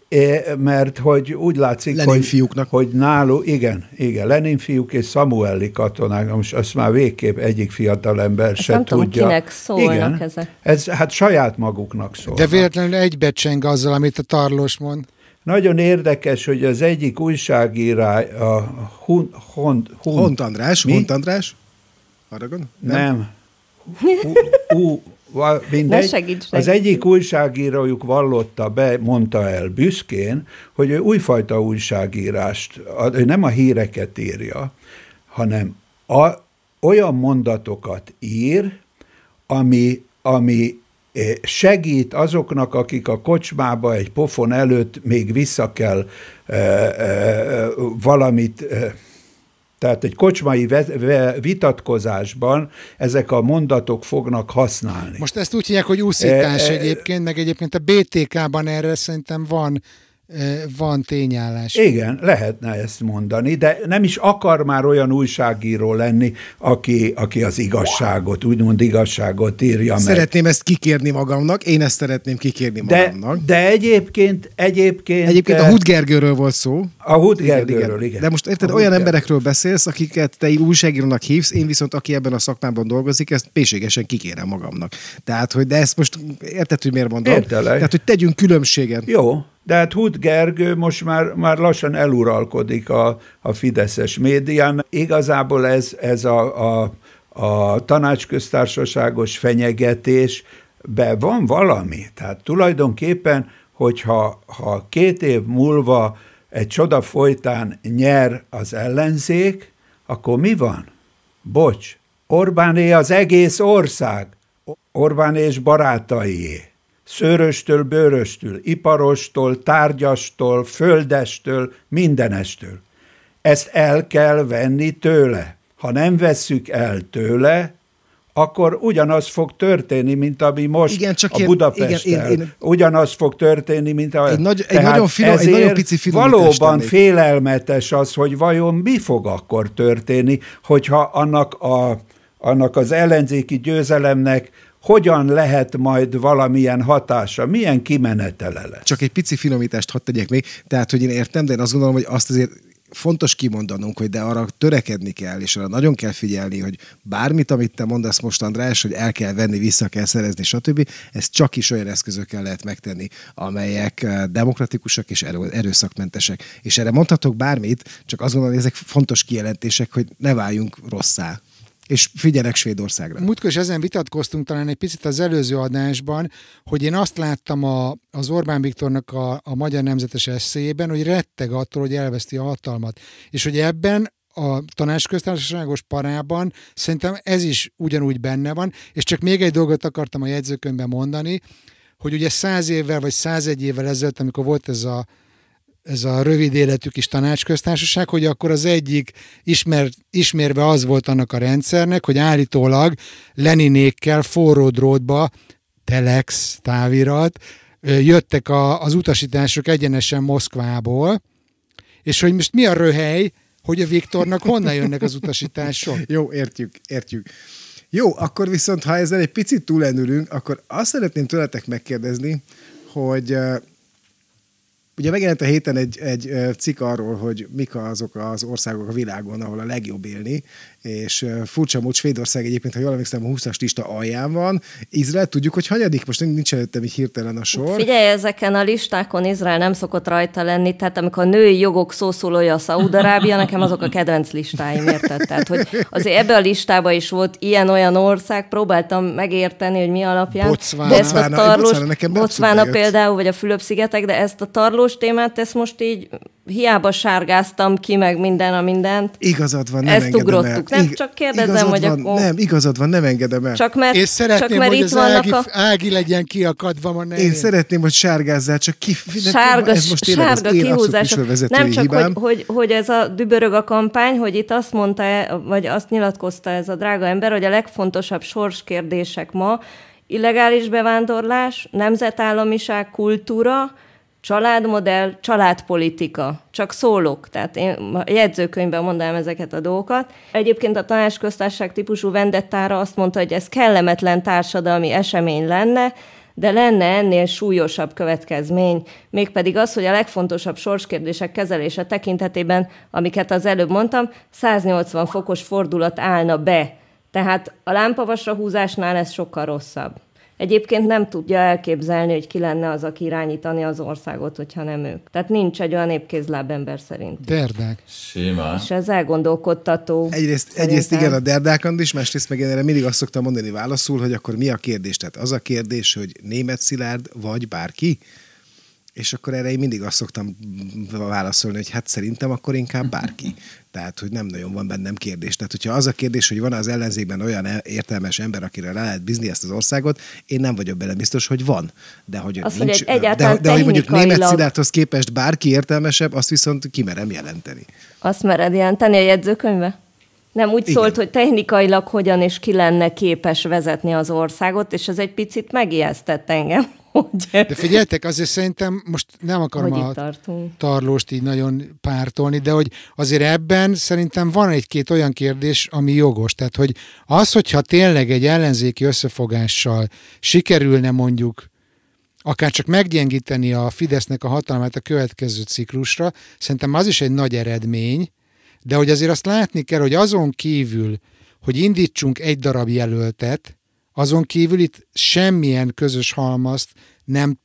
[SPEAKER 6] eh, mert hogy úgy látszik,
[SPEAKER 5] Lenin
[SPEAKER 6] hogy,
[SPEAKER 5] fiúknak.
[SPEAKER 6] hogy náluk, igen, igen, Lenin fiúk és Samueli katonák, most azt már végképp egyik fiatalember se
[SPEAKER 7] nem tudom,
[SPEAKER 6] tudja.
[SPEAKER 7] kinek szólnak
[SPEAKER 6] igen,
[SPEAKER 7] ezek.
[SPEAKER 6] Ez hát saját maguknak szól.
[SPEAKER 9] De véletlenül egybecseng azzal, amit a Tarlós mond.
[SPEAKER 6] Nagyon érdekes, hogy az egyik újságírá, a Hun, Hont, Hun,
[SPEAKER 5] Hont András,
[SPEAKER 6] Mi?
[SPEAKER 5] Hont András? Arra gondol?
[SPEAKER 6] Nem. Hu, va- mindegy.
[SPEAKER 7] Ne segíts
[SPEAKER 6] Az egyik újságírójuk vallotta be, mondta el büszkén, hogy ő újfajta újságírást, ő nem a híreket írja, hanem a, olyan mondatokat ír, ami, ami eh, segít azoknak, akik a kocsmába egy pofon előtt még vissza kell e, e, valamit, e, tehát egy kocsmai vitatkozásban ezek a mondatok fognak használni.
[SPEAKER 9] Most ezt úgy hívják, hogy úszítás
[SPEAKER 6] E, e,
[SPEAKER 9] egyébként, meg egyébként a BTK-ban erre szerintem van, van tényállás.
[SPEAKER 6] Igen, lehetne ezt mondani, de nem is akar már olyan újságíró lenni, aki, aki az igazságot, úgymond igazságot írja meg.
[SPEAKER 5] Szeretném ezt kikérni magamnak, én ezt szeretném kikérni
[SPEAKER 6] De,
[SPEAKER 5] magamnak.
[SPEAKER 6] de egyébként, egyébként...
[SPEAKER 5] Egyébként a
[SPEAKER 6] eh,
[SPEAKER 5] Hud Gergőről volt szó.
[SPEAKER 6] A Hud Gergőről, igen.
[SPEAKER 5] De most érted,
[SPEAKER 6] A
[SPEAKER 5] olyan
[SPEAKER 6] Hud
[SPEAKER 5] emberekről beszélsz, akiket te újságírónak hívsz, én viszont, aki ebben a szakmában dolgozik, ezt péségesen kikérem magamnak. Tehát, hogy de ezt most érted, hogy miért mondom?
[SPEAKER 6] Értelek.
[SPEAKER 5] Tehát, hogy tegyünk különbséget.
[SPEAKER 6] Jó, de hát Hud Gergő most már, már lassan eluralkodik a, a fideszes médián. Igazából ez, ez a, a, a tanácsköztársaságos fenyegetés, be van valami. Tehát tulajdonképpen, hogyha ha két év múlva egy csoda folytán nyer az ellenzék, akkor mi van? Bocs, Orbáné az egész ország. Orbán és barátaié. Szőröstől, bőröstől, iparostól, tárgyastól, földestől, mindenestől. Ezt el kell venni tőle. Ha nem vesszük el tőle, akkor ugyanaz fog történni, mint ami most
[SPEAKER 5] Igen, csak
[SPEAKER 6] a
[SPEAKER 5] én-
[SPEAKER 6] Budapesttel.
[SPEAKER 5] igen, én- én-
[SPEAKER 6] Ugyanaz fog történni, mint a...
[SPEAKER 5] Egy nagy- egy nagyon finom- egy nagyon pici
[SPEAKER 6] Valóban
[SPEAKER 5] tennék.
[SPEAKER 6] félelmetes az, hogy vajon mi fog akkor történni, hogyha annak, a, annak az ellenzéki győzelemnek hogyan lehet majd valamilyen hatása, milyen kimenetele lesz.
[SPEAKER 5] Csak egy pici finomítást hadd tegyek még. Tehát, hogy én értem, de én azt gondolom, hogy azt azért fontos kimondanunk, hogy de arra törekedni kell, és arra nagyon kell figyelni, hogy bármit, amit te mondasz most, András, hogy el kell venni, vissza kell szerezni, stb., ezt csak is olyan eszközökkel lehet megtenni, amelyek eh, demokratikusak és erő, erőszakmentesek. És erre mondhatok bármit, csak azt gondolom, hogy ezek fontos kijelentések, hogy ne váljunk rosszá. És figyelek Svédországra.
[SPEAKER 9] Múltkor is ezen vitatkoztunk talán egy picit az előző adásban, hogy én azt láttam a, az Orbán Viktornak a, a Magyar Nemzetes eszéjében, hogy retteg attól, hogy elveszti a hatalmat. És hogy ebben a tanácsköztársaságos parában szerintem ez is ugyanúgy benne van, és csak még egy dolgot akartam a jegyzőkönyvben mondani, hogy ugye száz évvel vagy százegy évvel ezelőtt, amikor volt ez a ez a rövid életű kis tanácsköztársaság, hogy akkor az egyik ismer, ismérve az volt annak a rendszernek, hogy állítólag Leninékkel forró drótba, telex, távirat, jöttek a, az utasítások egyenesen Moszkvából, és hogy most mi a röhely, hogy a Viktornak honnan jönnek az utasítások?
[SPEAKER 5] Jó, értjük, értjük. Jó, akkor viszont, ha ezzel egy picit túlendülünk, akkor azt szeretném tőletek megkérdezni, hogy Ugye megjelent a héten egy, egy cikk arról, hogy mik azok az országok a világon, ahol a legjobb élni, és furcsa mód Svédország egyébként, ha jól emlékszem, a 20-as lista alján van. Izrael tudjuk, hogy hanyadik, most nincs előttem így hirtelen a sor.
[SPEAKER 7] Figyelj, ezeken a listákon Izrael nem szokott rajta lenni, tehát amikor a női jogok szószólója a Szaúd-Arábia, nekem azok a kedvenc listáim, érted? Tehát, hogy azért ebbe a listába is volt ilyen-olyan ország, próbáltam megérteni, hogy mi alapján.
[SPEAKER 5] Botswana, de ezt a tarlós, Botswana, nekem
[SPEAKER 7] Botswana például, vagy a Fülöp-szigetek, de ezt a tarlós témát, ezt most így hiába sárgáztam ki, meg minden a mindent.
[SPEAKER 5] Igazad van, nem
[SPEAKER 7] Ezt ugrottuk. El. Nem, csak kérdezem, hogy
[SPEAKER 5] van,
[SPEAKER 7] akkor...
[SPEAKER 5] Nem, igazad van, nem engedem el.
[SPEAKER 9] Csak mert, Én szeretném, csak mert hogy itt az ági, a... ági legyen kiakadva ma
[SPEAKER 5] Én szeretném, hogy sárgázzál, csak ki...
[SPEAKER 7] Sárga, ez most sárga kihúzás. Nem csak, hogy, hogy, hogy, ez a dübörög a kampány, hogy itt azt mondta, vagy azt nyilatkozta ez a drága ember, hogy a legfontosabb sorskérdések ma illegális bevándorlás, nemzetállamiság, kultúra, családmodell, családpolitika. Csak szólok, tehát én a jegyzőkönyvben mondám ezeket a dolgokat. Egyébként a tanácsköztársaság típusú vendettára azt mondta, hogy ez kellemetlen társadalmi esemény lenne, de lenne ennél súlyosabb következmény, mégpedig az, hogy a legfontosabb sorskérdések kezelése tekintetében, amiket az előbb mondtam, 180 fokos fordulat állna be. Tehát a lámpavasra húzásnál ez sokkal rosszabb. Egyébként nem tudja elképzelni, hogy ki lenne az, aki irányítani az országot, hogyha nem ők. Tehát nincs egy olyan népkézláb ember szerint.
[SPEAKER 9] Derdák.
[SPEAKER 8] Sima.
[SPEAKER 7] És ez elgondolkodtató.
[SPEAKER 5] Egyrészt, egyrészt igen a derdákon is, másrészt meg én erre mindig azt szoktam mondani válaszul, hogy akkor mi a kérdés? Tehát az a kérdés, hogy német Szilárd vagy bárki? És akkor erre én mindig azt szoktam válaszolni, hogy hát szerintem akkor inkább bárki. Tehát, hogy nem nagyon van bennem kérdés. Tehát, hogyha az a kérdés, hogy van az ellenzékben olyan értelmes ember, akire le lehet bízni ezt az országot, én nem vagyok bele biztos, hogy van. De hogy
[SPEAKER 7] azt
[SPEAKER 5] nincs,
[SPEAKER 7] hogy de, de
[SPEAKER 5] hogy mondjuk német Szilárdhoz képest bárki értelmesebb, azt viszont kimerem jelenteni.
[SPEAKER 7] Azt mered jelenteni a jegyzőkönyve? Nem úgy Igen. szólt, hogy technikailag hogyan és ki lenne képes vezetni az országot, és ez egy picit megijesztett engem.
[SPEAKER 9] Hogy... De figyeljetek, azért szerintem most nem akarom hogy a tartunk. tarlóst így nagyon pártolni, de hogy azért ebben szerintem van egy-két olyan kérdés, ami jogos. Tehát, hogy az, hogyha tényleg egy ellenzéki összefogással sikerülne mondjuk akár csak meggyengíteni a Fidesznek a hatalmát a következő ciklusra, szerintem az is egy nagy eredmény, de hogy azért azt látni kell, hogy azon kívül, hogy indítsunk egy darab jelöltet, azon kívül itt semmilyen közös halmazt nem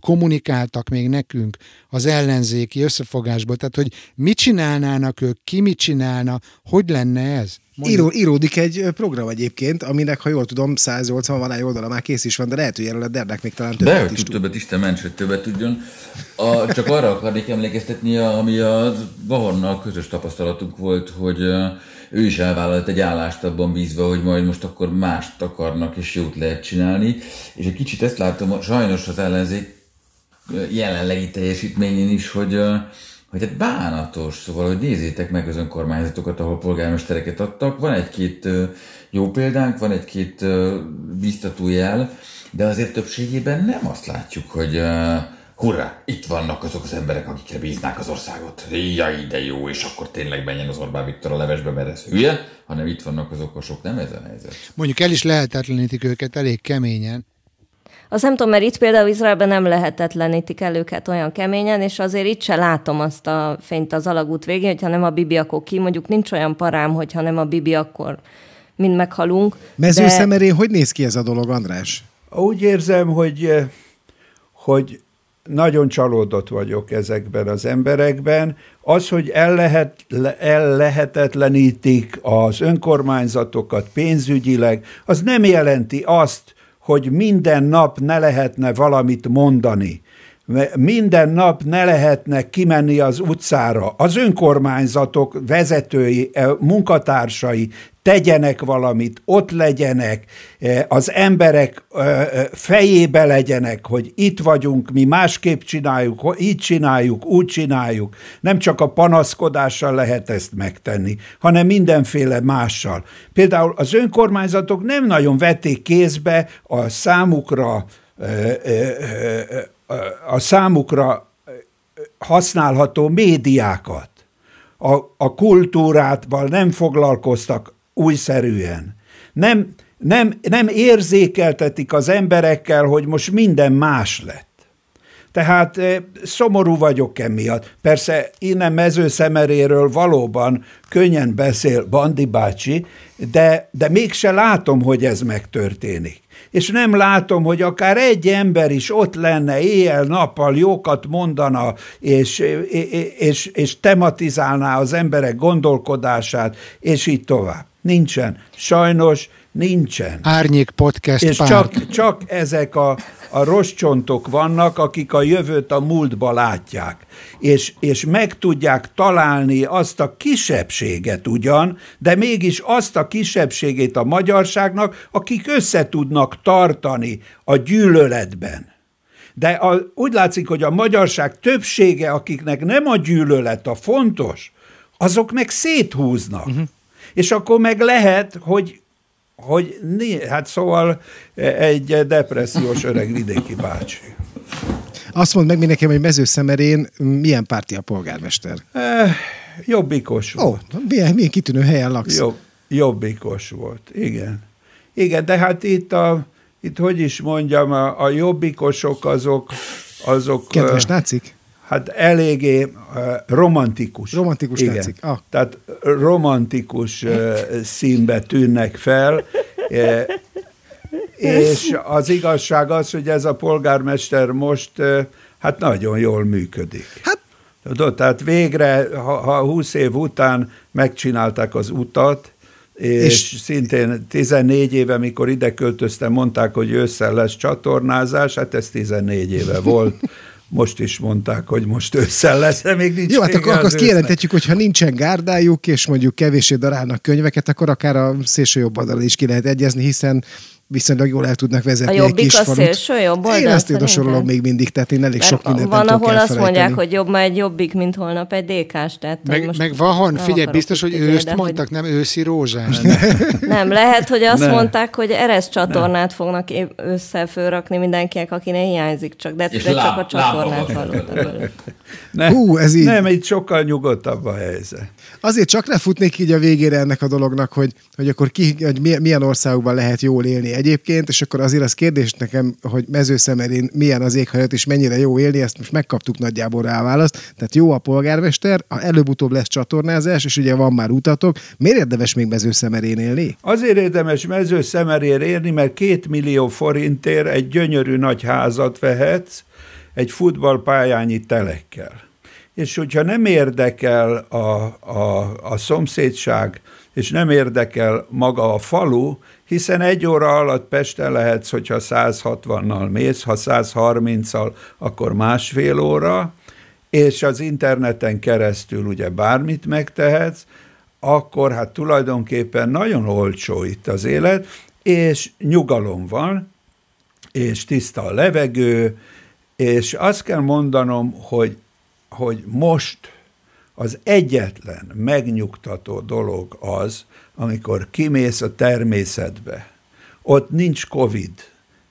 [SPEAKER 9] kommunikáltak még nekünk az ellenzéki összefogásból. Tehát, hogy mit csinálnának ők, ki mit csinálna, hogy lenne ez?
[SPEAKER 5] Író, íródik egy program egyébként, aminek, ha jól tudom, 180 van oldala már kész is van, de lehet, hogy erről a Derdek még talán többet
[SPEAKER 8] de, is tud. többet, Isten ments, hogy többet tudjon. A, csak arra akarnék emlékeztetni, ami a Vahonnal közös tapasztalatunk volt, hogy ő is elvállalt egy állást abban bízva, hogy majd most akkor mást akarnak és jót lehet csinálni. És egy kicsit ezt látom sajnos az ellenzék jelenlegi teljesítményén is, hogy hogy hát bánatos, szóval, hogy nézzétek meg az önkormányzatokat, ahol polgármestereket adtak. Van egy-két jó példánk, van egy-két biztató jel, de azért többségében nem azt látjuk, hogy hurrá, itt vannak azok az emberek, akikre bíznák az országot. Jaj, de jó, és akkor tényleg menjen az Orbán Viktor a levesbe, mert ez hülye, hanem itt vannak az okosok, nem ez a helyzet.
[SPEAKER 9] Mondjuk el is lehetetlenítik őket elég keményen.
[SPEAKER 7] Az nem tudom, mert itt például Izraelben nem lehetetlenítik el őket olyan keményen, és azért itt se látom azt a fényt az alagút végén, hogyha nem a Bibi, akkor ki. Mondjuk nincs olyan parám, hogyha nem a Bibi, akkor mind meghalunk.
[SPEAKER 5] Mezőszemerén de... hogy néz ki ez a dolog, András?
[SPEAKER 6] Úgy érzem, hogy, hogy nagyon csalódott vagyok ezekben az emberekben. Az, hogy el, lehet, el lehetetlenítik az önkormányzatokat pénzügyileg, az nem jelenti azt, hogy minden nap ne lehetne valamit mondani minden nap ne lehetne kimenni az utcára. Az önkormányzatok vezetői, eh, munkatársai tegyenek valamit, ott legyenek, eh, az emberek eh, fejébe legyenek, hogy itt vagyunk, mi másképp csináljuk, így csináljuk, úgy csináljuk. Nem csak a panaszkodással lehet ezt megtenni, hanem mindenféle mással. Például az önkormányzatok nem nagyon vették kézbe a számukra a számukra használható médiákat. A, a kultúrátval nem foglalkoztak újszerűen. Nem, nem, nem érzékeltetik az emberekkel, hogy most minden más lett. Tehát szomorú vagyok emiatt. Persze innen mezőszemeréről valóban könnyen beszél Bandi bácsi, de, de mégse látom, hogy ez megtörténik és nem látom, hogy akár egy ember is ott lenne éjjel-nappal jókat mondana, és, és, és tematizálná az emberek gondolkodását, és így tovább. Nincsen. Sajnos nincsen.
[SPEAKER 9] Árnyék podcast
[SPEAKER 6] És csak, csak ezek a, a rossz csontok vannak, akik a jövőt a múltba látják, és, és meg tudják találni azt a kisebbséget ugyan, de mégis azt a kisebbségét a magyarságnak, akik össze tudnak tartani a gyűlöletben. De a, úgy látszik, hogy a magyarság többsége, akiknek nem a gyűlölet a fontos, azok meg széthúznak. Uh-huh. És akkor meg lehet, hogy hogy hát szóval egy depressziós öreg vidéki bácsi.
[SPEAKER 5] Azt mondd meg mindenki, hogy mezőszemerén milyen párti a polgármester?
[SPEAKER 6] Eh, jobbikos volt.
[SPEAKER 5] Ó, milyen, milyen kitűnő helyen laksz. Jobb,
[SPEAKER 6] jobbikos volt, igen. Igen, de hát itt a, itt hogy is mondjam, a, a jobbikosok azok, azok...
[SPEAKER 5] Kedves nácik?
[SPEAKER 6] Hát eléggé uh, romantikus.
[SPEAKER 5] Romantikus Igen. látszik.
[SPEAKER 6] Ah. Tehát romantikus uh, színbe tűnnek fel, uh, és az igazság az, hogy ez a polgármester most hát nagyon jól működik. Hát Tudod, tehát végre, ha, ha 20 év után megcsinálták az utat, és, és szintén 14 éve, mikor ide költöztem, mondták, hogy ősszel lesz csatornázás, hát ez 14 éve volt. most is mondták, hogy most ősszel lesz, de még nincs
[SPEAKER 5] Jó, hát akkor, akkor azt kijelenthetjük, hogy ha nincsen gárdájuk, és mondjuk kevésé darálnak könyveket, akkor akár a szélső jobb oldalon is ki lehet egyezni, hiszen viszonylag jól el tudnak vezetni
[SPEAKER 7] a jobbik
[SPEAKER 5] egy kis
[SPEAKER 7] a szélső jobb oldal?
[SPEAKER 5] Én ezt javasolom még mindig, tehát én elég sok mindent
[SPEAKER 7] Van,
[SPEAKER 5] ahol
[SPEAKER 7] azt felejteni. mondják, hogy jobb ma egy jobbik, mint holnap egy dékás. Tehát
[SPEAKER 9] meg, most meg van, figyelj, biztos, hogy őszt mondtak, hogy... nem őszi rózsás.
[SPEAKER 7] nem, lehet, hogy azt nem. mondták, hogy eres csatornát nem. fognak össze fölrakni mindenkinek, akinek hiányzik csak, de, de csak a csatornát hallottam.
[SPEAKER 6] Nem, Hú, ez így... nem, itt sokkal nyugodtabb a helyzet.
[SPEAKER 5] Azért csak lefutnék így a végére ennek a dolognak, hogy, hogy akkor ki, hogy milyen országokban lehet jól élni egyébként, és akkor azért az kérdés nekem, hogy mezőszemerén milyen az éghajlat, és mennyire jó élni, ezt most megkaptuk nagyjából rá választ. Tehát jó a polgármester, előbb-utóbb lesz csatornázás, és ugye van már utatok. Miért érdemes még mezőszemerén élni?
[SPEAKER 6] Azért érdemes mezőszemerén élni, mert két millió forintért egy gyönyörű nagy házat vehetsz, egy futballpályányi telekkel. És hogyha nem érdekel a, a, a szomszédság, és nem érdekel maga a falu, hiszen egy óra alatt Pesten lehetsz, hogyha 160-nal mész, ha 130-al, akkor másfél óra, és az interneten keresztül ugye bármit megtehetsz, akkor hát tulajdonképpen nagyon olcsó itt az élet, és nyugalom van, és tiszta a levegő, és azt kell mondanom, hogy, hogy most az egyetlen megnyugtató dolog az, amikor kimész a természetbe. Ott nincs Covid,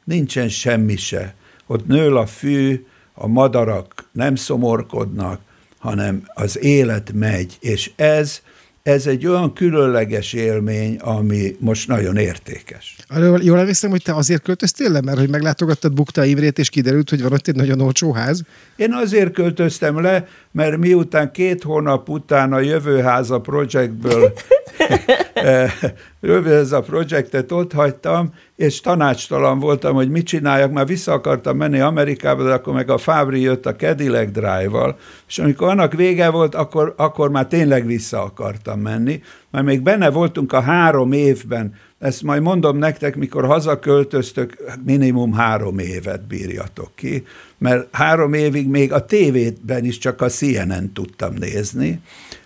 [SPEAKER 6] nincsen semmi se. Ott nől a fű, a madarak nem szomorkodnak, hanem az élet megy, és ez ez egy olyan különleges élmény, ami most nagyon értékes.
[SPEAKER 5] Arról jól emlékszem, hogy te azért költöztél le, mert hogy meglátogattad Bukta Imrét, és kiderült, hogy van ott egy nagyon olcsó ház?
[SPEAKER 6] Én azért költöztem le, mert miután két hónap után a Jövőháza projektből eh, ez a projektet ott hagytam, és tanácstalan voltam, hogy mit csináljak, már vissza akartam menni Amerikába, de akkor meg a Fábri jött a Cadillac Drive-val, és amikor annak vége volt, akkor, akkor már tényleg vissza akartam menni, mert még benne voltunk a három évben, ezt majd mondom nektek, mikor hazaköltöztök, minimum három évet bírjatok ki, mert három évig még a tévében is csak a CNN tudtam nézni,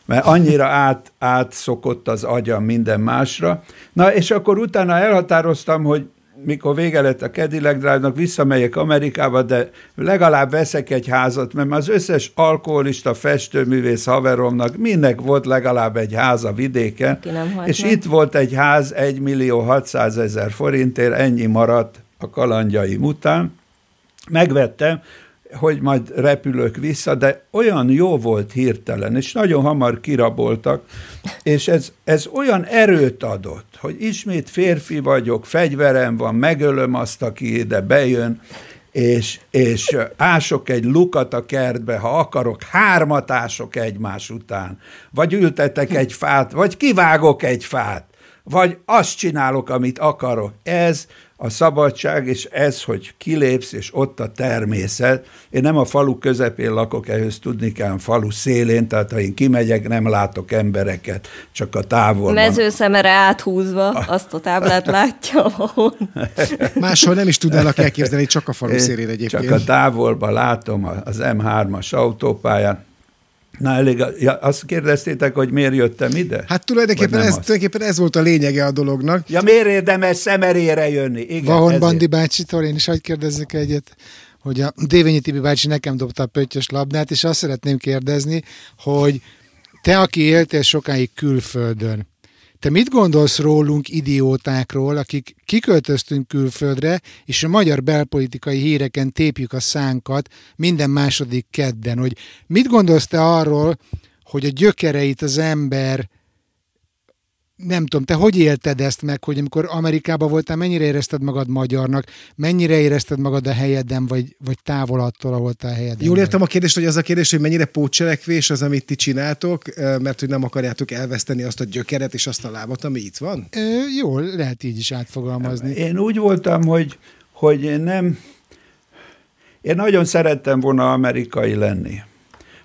[SPEAKER 6] mert annyira át, átszokott az agyam minden másra. Na, és akkor utána elhatároztam, hogy mikor vége lett a Cadillac Drive-nak, visszamegyek Amerikába, de legalább veszek egy házat, mert az összes alkoholista festőművész haveromnak mindnek volt legalább egy ház a vidéken, és itt volt egy ház 1 millió 600 ezer forintért, ennyi maradt a kalandjaim után. Megvettem, hogy majd repülök vissza, de olyan jó volt hirtelen, és nagyon hamar kiraboltak, és ez, ez olyan erőt adott, hogy ismét férfi vagyok, fegyverem van, megölöm azt, aki ide bejön, és, és ások egy lukat a kertbe, ha akarok, hármat ások egymás után, vagy ültetek egy fát, vagy kivágok egy fát, vagy azt csinálok, amit akarok. Ez a szabadság, és ez, hogy kilépsz, és ott a természet. Én nem a falu közepén lakok, ehhez tudni kell, falu szélén, tehát ha én kimegyek, nem látok embereket, csak a távolban.
[SPEAKER 7] Mezőszemere áthúzva, azt a táblát látja ahol.
[SPEAKER 5] Máshol nem is tudnának elképzelni, csak a falu szélén egyébként.
[SPEAKER 6] Csak a távolban látom az M3-as autópályán, Na elég, ja, azt kérdeztétek, hogy miért jöttem ide?
[SPEAKER 5] Hát tulajdonképpen ez, tulajdonképpen ez volt a lényege a dolognak.
[SPEAKER 6] Ja, miért érdemes szemerére jönni? Igen,
[SPEAKER 9] Vahon ezért. Bandi bácsitól én is hagyd kérdezzek egyet, hogy a Dévényi Tibi bácsi nekem dobta a pöttyös labdát, és azt szeretném kérdezni, hogy te, aki éltél sokáig külföldön, te mit gondolsz rólunk idiótákról, akik kiköltöztünk külföldre, és a magyar belpolitikai híreken tépjük a szánkat minden második kedden, hogy mit gondolsz te arról, hogy a gyökereit az ember nem tudom, te hogy élted ezt meg, hogy amikor Amerikában voltál, mennyire érezted magad magyarnak, mennyire érezted magad a helyeden, vagy, vagy távol attól, ahol te a helyeden
[SPEAKER 5] Jól értem a kérdést, hogy az a kérdés, hogy mennyire pótcselekvés az, amit ti csináltok, mert hogy nem akarjátok elveszteni azt a gyökeret és azt a lábat, ami itt van?
[SPEAKER 9] E, jó, lehet így is átfogalmazni.
[SPEAKER 6] Én úgy voltam, hogy, hogy nem... Én nagyon szerettem volna amerikai lenni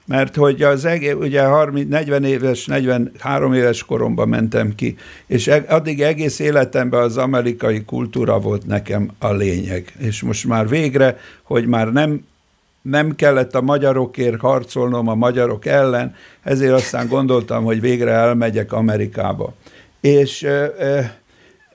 [SPEAKER 6] mert hogy az egész, ugye 30, 40 éves, 43 éves koromban mentem ki, és e, addig egész életemben az amerikai kultúra volt nekem a lényeg. És most már végre, hogy már nem nem kellett a magyarokért harcolnom a magyarok ellen, ezért aztán gondoltam, hogy végre elmegyek Amerikába. És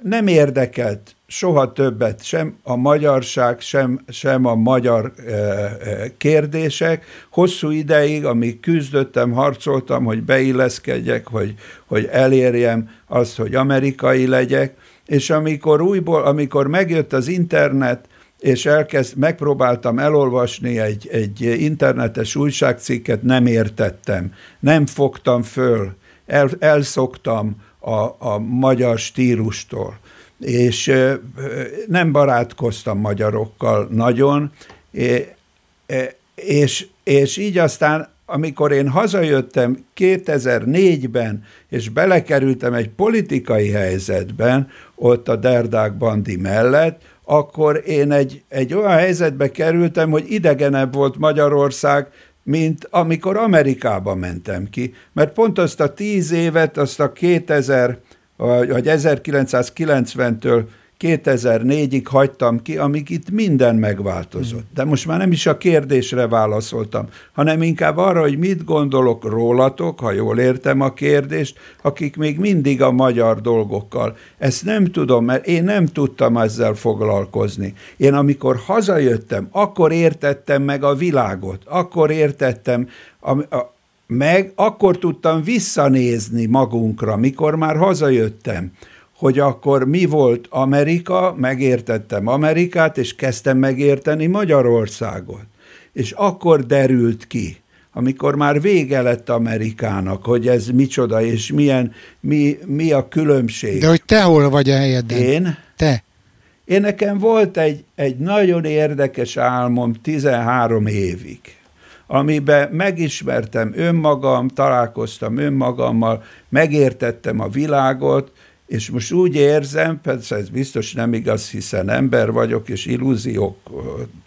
[SPEAKER 6] nem érdekelt soha többet sem a magyarság, sem, sem a magyar e, e, kérdések. Hosszú ideig, amíg küzdöttem, harcoltam, hogy beilleszkedjek, hogy, hogy elérjem azt, hogy amerikai legyek, és amikor újból, amikor megjött az internet, és elkezd, megpróbáltam elolvasni egy, egy internetes újságcikket, nem értettem, nem fogtam föl, el, elszoktam a, a magyar stílustól és nem barátkoztam magyarokkal nagyon, és, és így aztán, amikor én hazajöttem 2004-ben, és belekerültem egy politikai helyzetben, ott a Derdák Bandi mellett, akkor én egy, egy olyan helyzetbe kerültem, hogy idegenebb volt Magyarország, mint amikor Amerikába mentem ki. Mert pont azt a tíz évet, azt a 2000 vagy 1990-től 2004-ig hagytam ki, amíg itt minden megváltozott. De most már nem is a kérdésre válaszoltam, hanem inkább arra, hogy mit gondolok rólatok, ha jól értem a kérdést, akik még mindig a magyar dolgokkal. Ezt nem tudom, mert én nem tudtam ezzel foglalkozni. Én amikor hazajöttem, akkor értettem meg a világot, akkor értettem a, meg akkor tudtam visszanézni magunkra, mikor már hazajöttem, hogy akkor mi volt Amerika, megértettem Amerikát, és kezdtem megérteni Magyarországot. És akkor derült ki, amikor már vége lett Amerikának, hogy ez micsoda, és milyen, mi, mi a különbség.
[SPEAKER 9] De hogy te hol vagy a helyeden?
[SPEAKER 6] Én?
[SPEAKER 9] Te.
[SPEAKER 6] Én nekem volt egy, egy nagyon érdekes álmom 13 évig amiben megismertem önmagam, találkoztam önmagammal, megértettem a világot, És most úgy érzem, persze ez biztos nem igaz, hiszen ember vagyok, és illúziók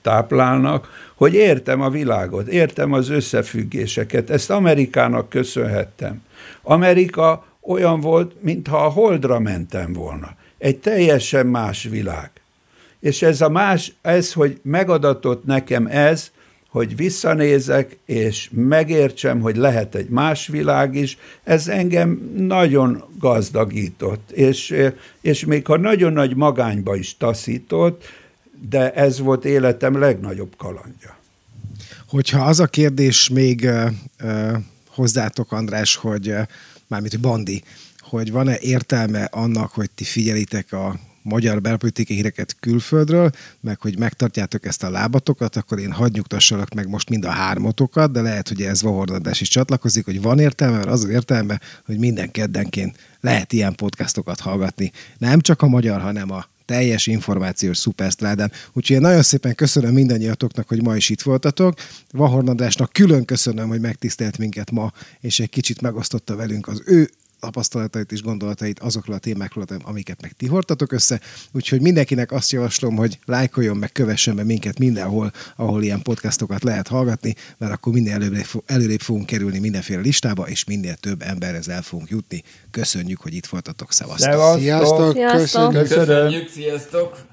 [SPEAKER 6] táplálnak, hogy értem a világot, értem az összefüggéseket. Ezt Amerikának köszönhettem. Amerika olyan volt, mintha a holdra mentem volna. Egy teljesen más világ. És ez a más, ez, hogy megadatott nekem ez, hogy visszanézek, és megértsem, hogy lehet egy más világ is, ez engem nagyon gazdagított, és, és még ha nagyon nagy magányba is taszított, de ez volt életem legnagyobb kalandja.
[SPEAKER 5] Hogyha az a kérdés még uh, uh, hozzátok, András, hogy mármint Bandi, hogy van-e értelme annak, hogy ti figyelitek a magyar belpolitikai híreket külföldről, meg hogy megtartjátok ezt a lábatokat, akkor én hadd nyugtassalak meg most mind a hármotokat, de lehet, hogy ez Vahordadás is csatlakozik, hogy van értelme, mert az az értelme, hogy minden keddenként lehet ilyen podcastokat hallgatni. Nem csak a magyar, hanem a teljes információs szuperstrádán. Úgyhogy én nagyon szépen köszönöm mindannyiatoknak, hogy ma is itt voltatok. Vahornadásnak külön köszönöm, hogy megtisztelt minket ma, és egy kicsit megosztotta velünk az ő tapasztalatait és gondolatait azokról a témákról, amiket meg ti hordtatok össze. Úgyhogy mindenkinek azt javaslom, hogy lájkoljon meg, kövessen be minket mindenhol, ahol ilyen podcastokat lehet hallgatni, mert akkor minél előrébb, előrébb fogunk kerülni mindenféle listába, és minél több emberhez el fogunk jutni. Köszönjük, hogy itt voltatok. Szevasztok!
[SPEAKER 6] Szevasztok!
[SPEAKER 7] Sziasztok!
[SPEAKER 8] Köszönjük, sziasztok!